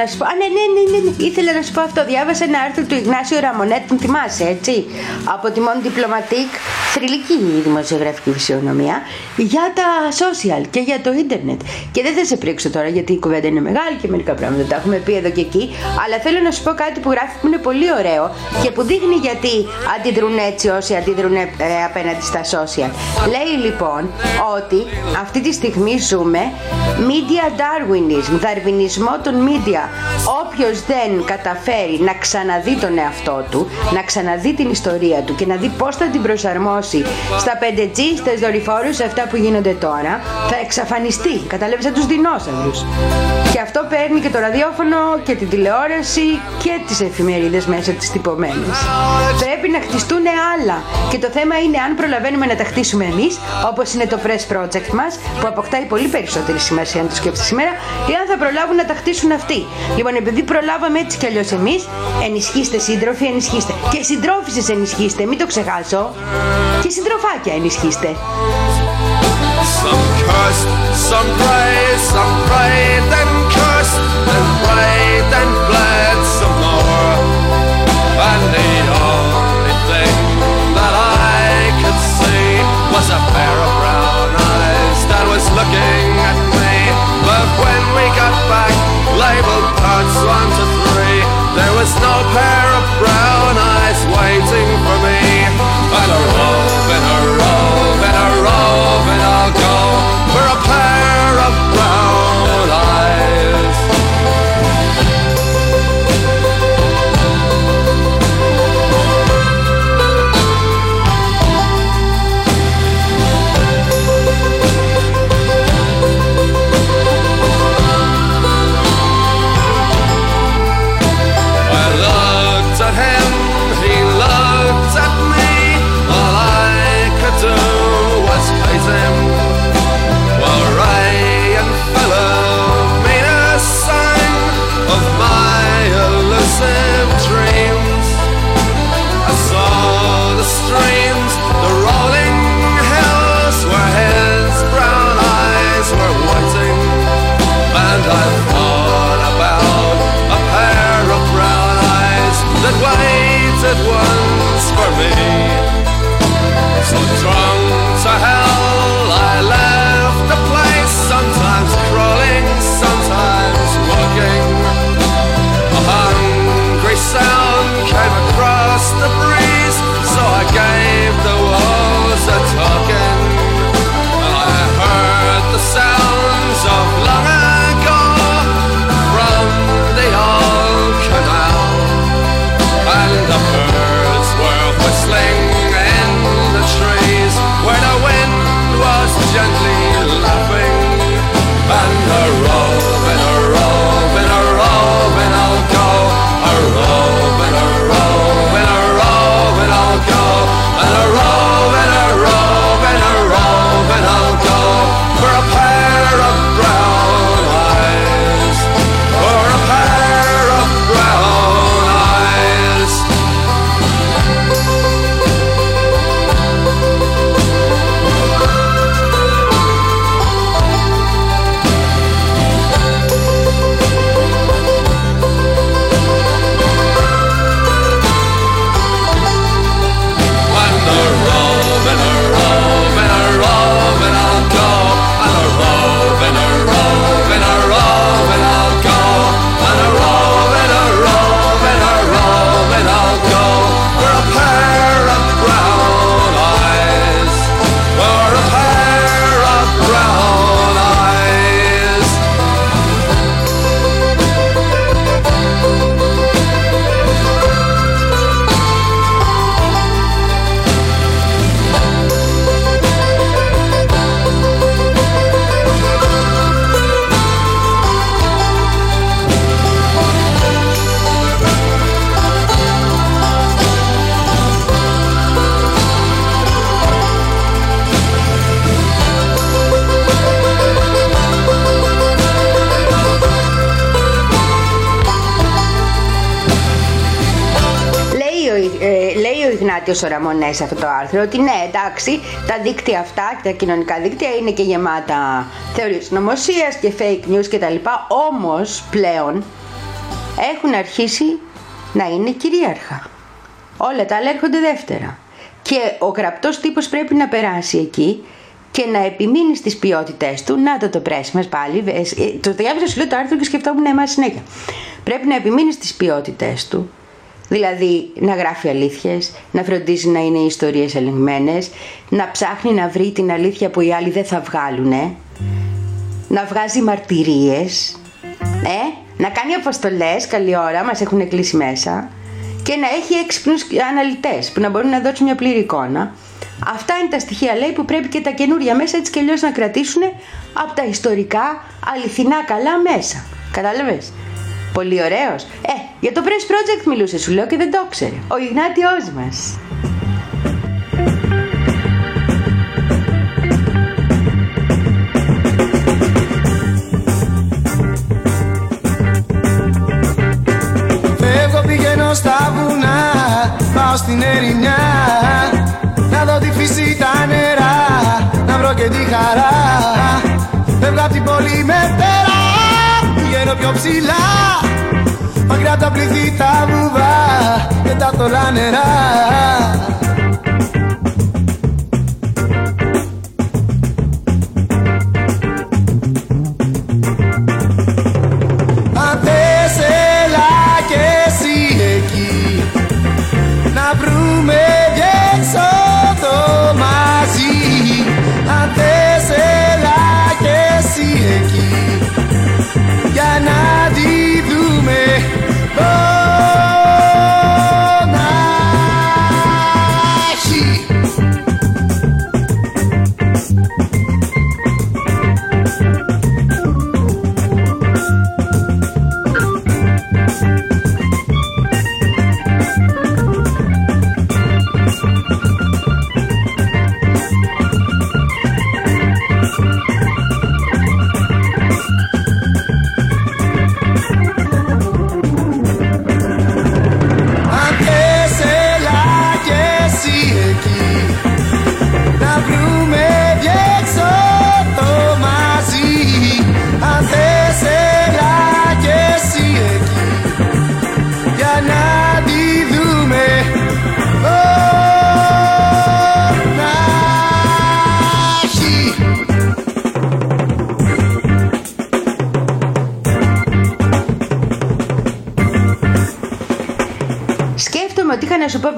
Σου πω. Α, ναι, ναι, ναι, ναι, ναι. Ήθελα να σου πω αυτό. Διάβασα ένα άρθρο του Ιγνάσιο Ραμονέτ, τον θυμάσαι, έτσι. Από τη Μόν Diplomatique, θρηλυκή δημοσιογραφική φυσιογνωμία, για τα social και για το ίντερνετ. Και δεν θα σε πρίξω τώρα γιατί η κουβέντα είναι μεγάλη και μερικά πράγματα τα έχουμε πει εδώ και εκεί. Αλλά θέλω να σου πω κάτι που γράφει που είναι πολύ ωραίο και που δείχνει γιατί αντιδρούν έτσι όσοι αντιδρούν ε, απέναντι στα social. Λέει λοιπόν ότι αυτή τη στιγμή ζούμε media darwinism, δαρβινισμό των media. Όποιος δεν καταφέρει να ξαναδεί τον εαυτό του, να ξαναδεί την ιστορία του και να δει πώς θα την προσαρμόσει στα 5G, στις δορυφόρους, σε αυτά που γίνονται τώρα, θα εξαφανιστεί. Καταλάβεις σαν τους δεινόσαυρους. Και αυτό παίρνει και το ραδιόφωνο και την τηλεόραση και τις εφημερίδες μέσα τις τυπωμένες. Πρέπει να χτιστούν άλλα. Και το θέμα είναι αν προλαβαίνουμε να τα χτίσουμε εμείς, όπως είναι το Press Project μας, που αποκτάει πολύ περισσότερη σημασία αν το σκέφτεσαι σήμερα, ή αν θα προλάβουν να τα χτίσουν αυτοί. Λοιπόν, επειδή προλάβαμε έτσι κι αλλιώς εμείς, ενισχύστε σύντροφοι, ενισχύστε. Και συντρόφισσες ενισχύστε, μην το ξεχάσω. Και συντροφάκια ενισχύστε. Cursed, some prayed, some prayed, then cursed, then prayed, then bled some more. And the only thing that I could see was a pair of brown eyes that was looking at me. But when we got back, labeled parts one to three, there was no pair of brown eyes waiting for me. And a Ιγνάτιος ο Ραμονές σε αυτό το άρθρο ότι ναι εντάξει τα δίκτυα αυτά τα κοινωνικά δίκτυα είναι και γεμάτα θεωρίες νομοσίας και fake news κτλ. Όμως πλέον έχουν αρχίσει να είναι κυρίαρχα. Όλα τα άλλα έρχονται δεύτερα. Και ο γραπτός τύπος πρέπει να περάσει εκεί και να επιμείνει στις ποιότητές του. Να το το πρέσι μας πάλι. Ε, Το διάβασα σου λέω το άρθρο και σκεφτόμουν εμά συνέχεια. Πρέπει να επιμείνει στις ποιότητές του. Δηλαδή να γράφει αλήθειες, να φροντίζει να είναι οι ιστορίες ελεγμένες, να ψάχνει να βρει την αλήθεια που οι άλλοι δεν θα βγάλουνε, να βγάζει μαρτυρίες, ε, να κάνει αποστολές, καλή ώρα, μας έχουν κλείσει μέσα και να έχει έξυπνους αναλυτές που να μπορούν να δώσουν μια πλήρη εικόνα. Αυτά είναι τα στοιχεία λέει που πρέπει και τα καινούρια μέσα έτσι και αλλιώς να κρατήσουν από τα ιστορικά αληθινά καλά μέσα. Κατάλαβες; Πολύ ωραίος. Ε, για το Press Project μιλούσε σου λέω και δεν το ξέρει. Ο Ιγνάτιος μας. Φεύγω πηγαίνω στα βουνά Πάω στην ερημιά Να δω τη φύση τα νερά Να βρω και τη χαρά Φεύγω απ' την πόλη με πέρα Πηγαίνω πιο ψηλά Μακριά τα πληθύ τα βουβά Και τα θολά νερά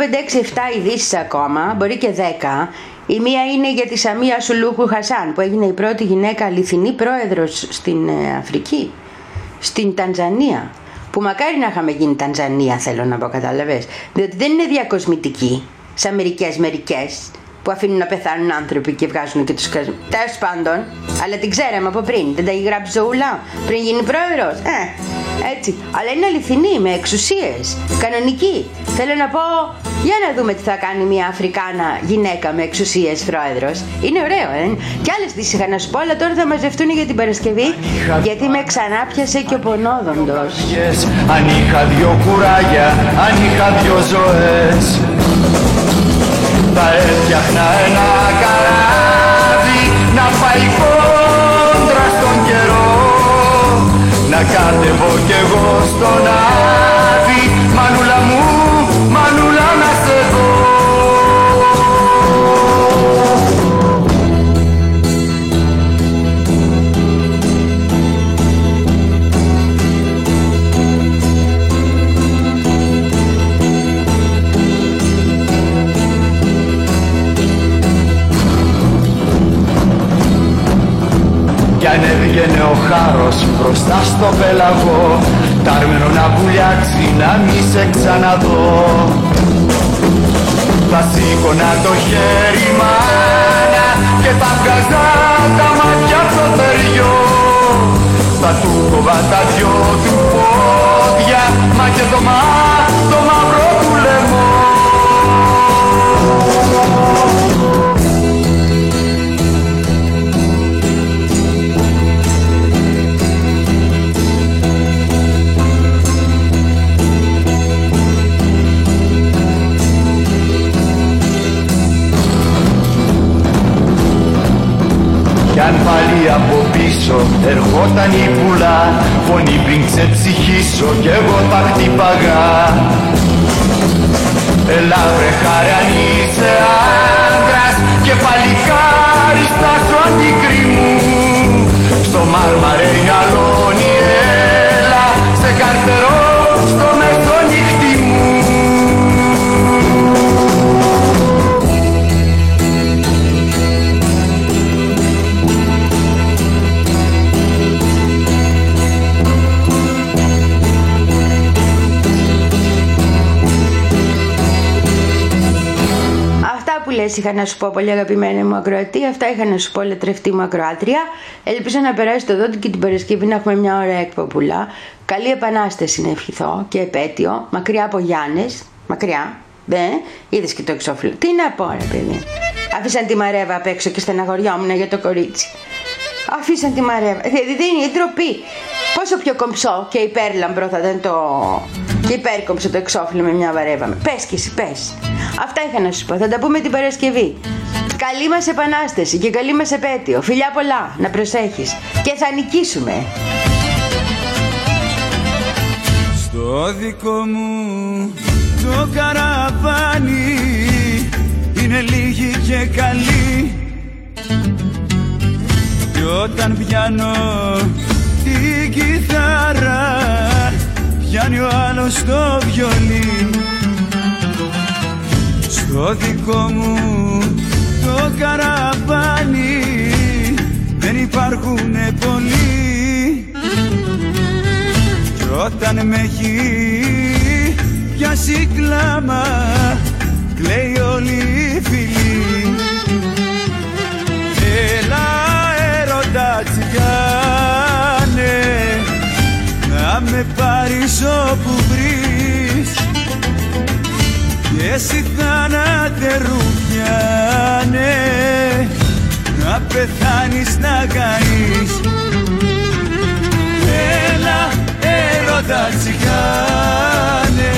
5, 6, 7 ειδήσεις ακόμα, μπορεί και 10. Η μία είναι για τη Σαμία Σουλούχου Χασάν, που έγινε η πρώτη γυναίκα αληθινή πρόεδρος στην ε, Αφρική, στην Τανζανία. Που μακάρι να είχαμε γίνει Τανζανία, θέλω να πω, κατάλαβες. Διότι δεν είναι διακοσμητική, σαν μερικές μερικές, που αφήνουν να πεθάνουν άνθρωποι και βγάζουν και τους κασμού. Τέλος πάντων, αλλά την ξέραμε από πριν. Δεν τα έχει γράψει ζωούλα πριν γίνει πρόεδρος. Ε, έτσι. Αλλά είναι αληθινή, με εξουσίες. Κανονική. Θέλω να πω, για να δούμε τι θα κάνει μια Αφρικάνα γυναίκα με εξουσίες πρόεδρος. Είναι ωραίο, ε. Κι άλλες τις είχα να σου πω, αλλά τώρα θα μαζευτούν για την Παρασκευή, γιατί με ξανά πιασε και ο πονόδοντος. Αν είχα δυο κουράγια, αν είχα δυο ζωές Θα έφτιαχνα ένα καράβι Να πάει κόντρα στον καιρό Να κατεβώ κι εγώ στον άδει αν έβγαινε ο χάρος μπροστά στο πέλαγο Τάρμενο να βουλιάξει να μη σε ξαναδώ. Θα σήκωνα το χέρι μάνα Και θα βγάζα τα μάτια στο θεριό Θα του κοβά τα δυο του πόδια Μα και το μα, το μαύρο του λαιμό Κι αν πάλι από πίσω. Ερχόταν η πουλά Φωνή πριν ξεψυχήσω. Κι εγώ τα χτυπαγά Έλα βρε χάρη είσαι άντρας Και παλικάρι στα σου αντικρί μου Στο μάρμαρε η έλα. Σε καρτερό στο μεσόνι Αυτά που λες είχα να σου πω πολύ αγαπημένη μου ακροατή, αυτά είχα να σου πω λατρευτή μου ακροάτρια. Ελπίζω να περάσει το δότη και την Παρασκευή να έχουμε μια ωραία εκποπουλά. Καλή επανάσταση να ευχηθώ και επέτειο, μακριά από Γιάννες, μακριά. Ναι, είδες και το εξώφυλλο. Τι να πω, ρε παιδί. Άφησαν τη μαρέβα απ' έξω και στεναχωριόμουν για το κορίτσι. Αφήσαν τη μαρέβα. Δηλαδή δεν είναι ντροπή. Πόσο πιο κομψό και υπέρλαμπρο θα ήταν το. και υπέρκομψο το εξώφυλλο με μια βαρέβα. Πες και εσύ, πες. Αυτά είχα να σου πω. Θα τα πούμε την Παρασκευή. Καλή μας επανάσταση και καλή μας επέτειο. Φιλιά πολλά, να προσέχεις. Και θα νικήσουμε. Στο δικό μου το καραβάνι είναι λίγοι και καλοί κι όταν πιάνω την κιθάρα πιάνει ο άλλος το βιολί στο δικό μου το καραβάνι δεν υπάρχουν πολλοί. Κι όταν με έχει πιάσει κλάμα κλαίει όλη η φιλή Έλα έρωτα τσιγάνε να με πάρεις όπου βρεις και εσύ θάνατε ρουφιάνε να πεθάνεις να καείς. Έλα έρωτα τσιγάνε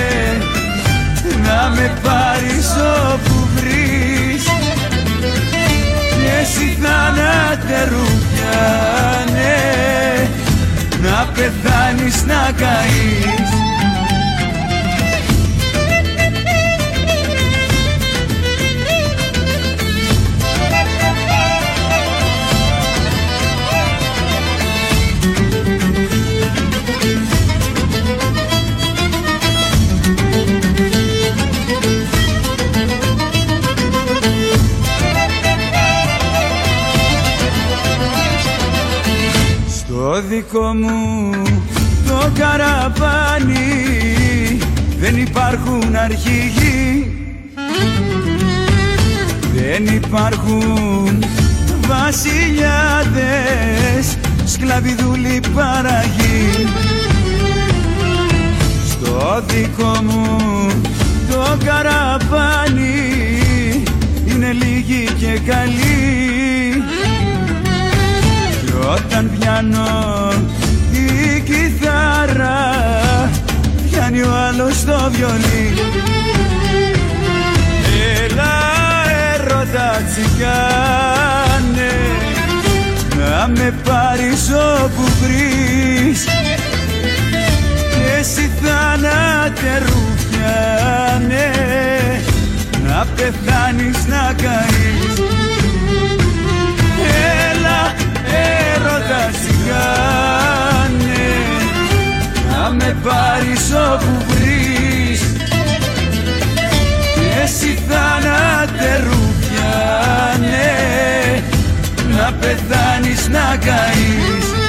να με πάρεις όπου βρεις και εσύ θάνατε ρουφιάνε να πεθάνεις να καείς Στο δικό μου το καραβάνι. Δεν υπάρχουν αρχηγοί. Δεν υπάρχουν βασιλιάδες σκλαβιδούλοι παραγοί. Στο δικό μου το καραβάνι είναι λίγοι και καλοί. κι όταν πιάνω την κιθάρα πιάνει ο άλλος το βιολί. Έλα έρωτα τσιγάνε να με πάρεις όπου βρεις. Και εσύ θάνατε ρουφιάνε να πεθάνεις να καείς έρωτα σιγάνε να με πάρεις όπου βρεις. Και εσύ θάνατε ρουφιάνε. Να πεθάνεις να καείς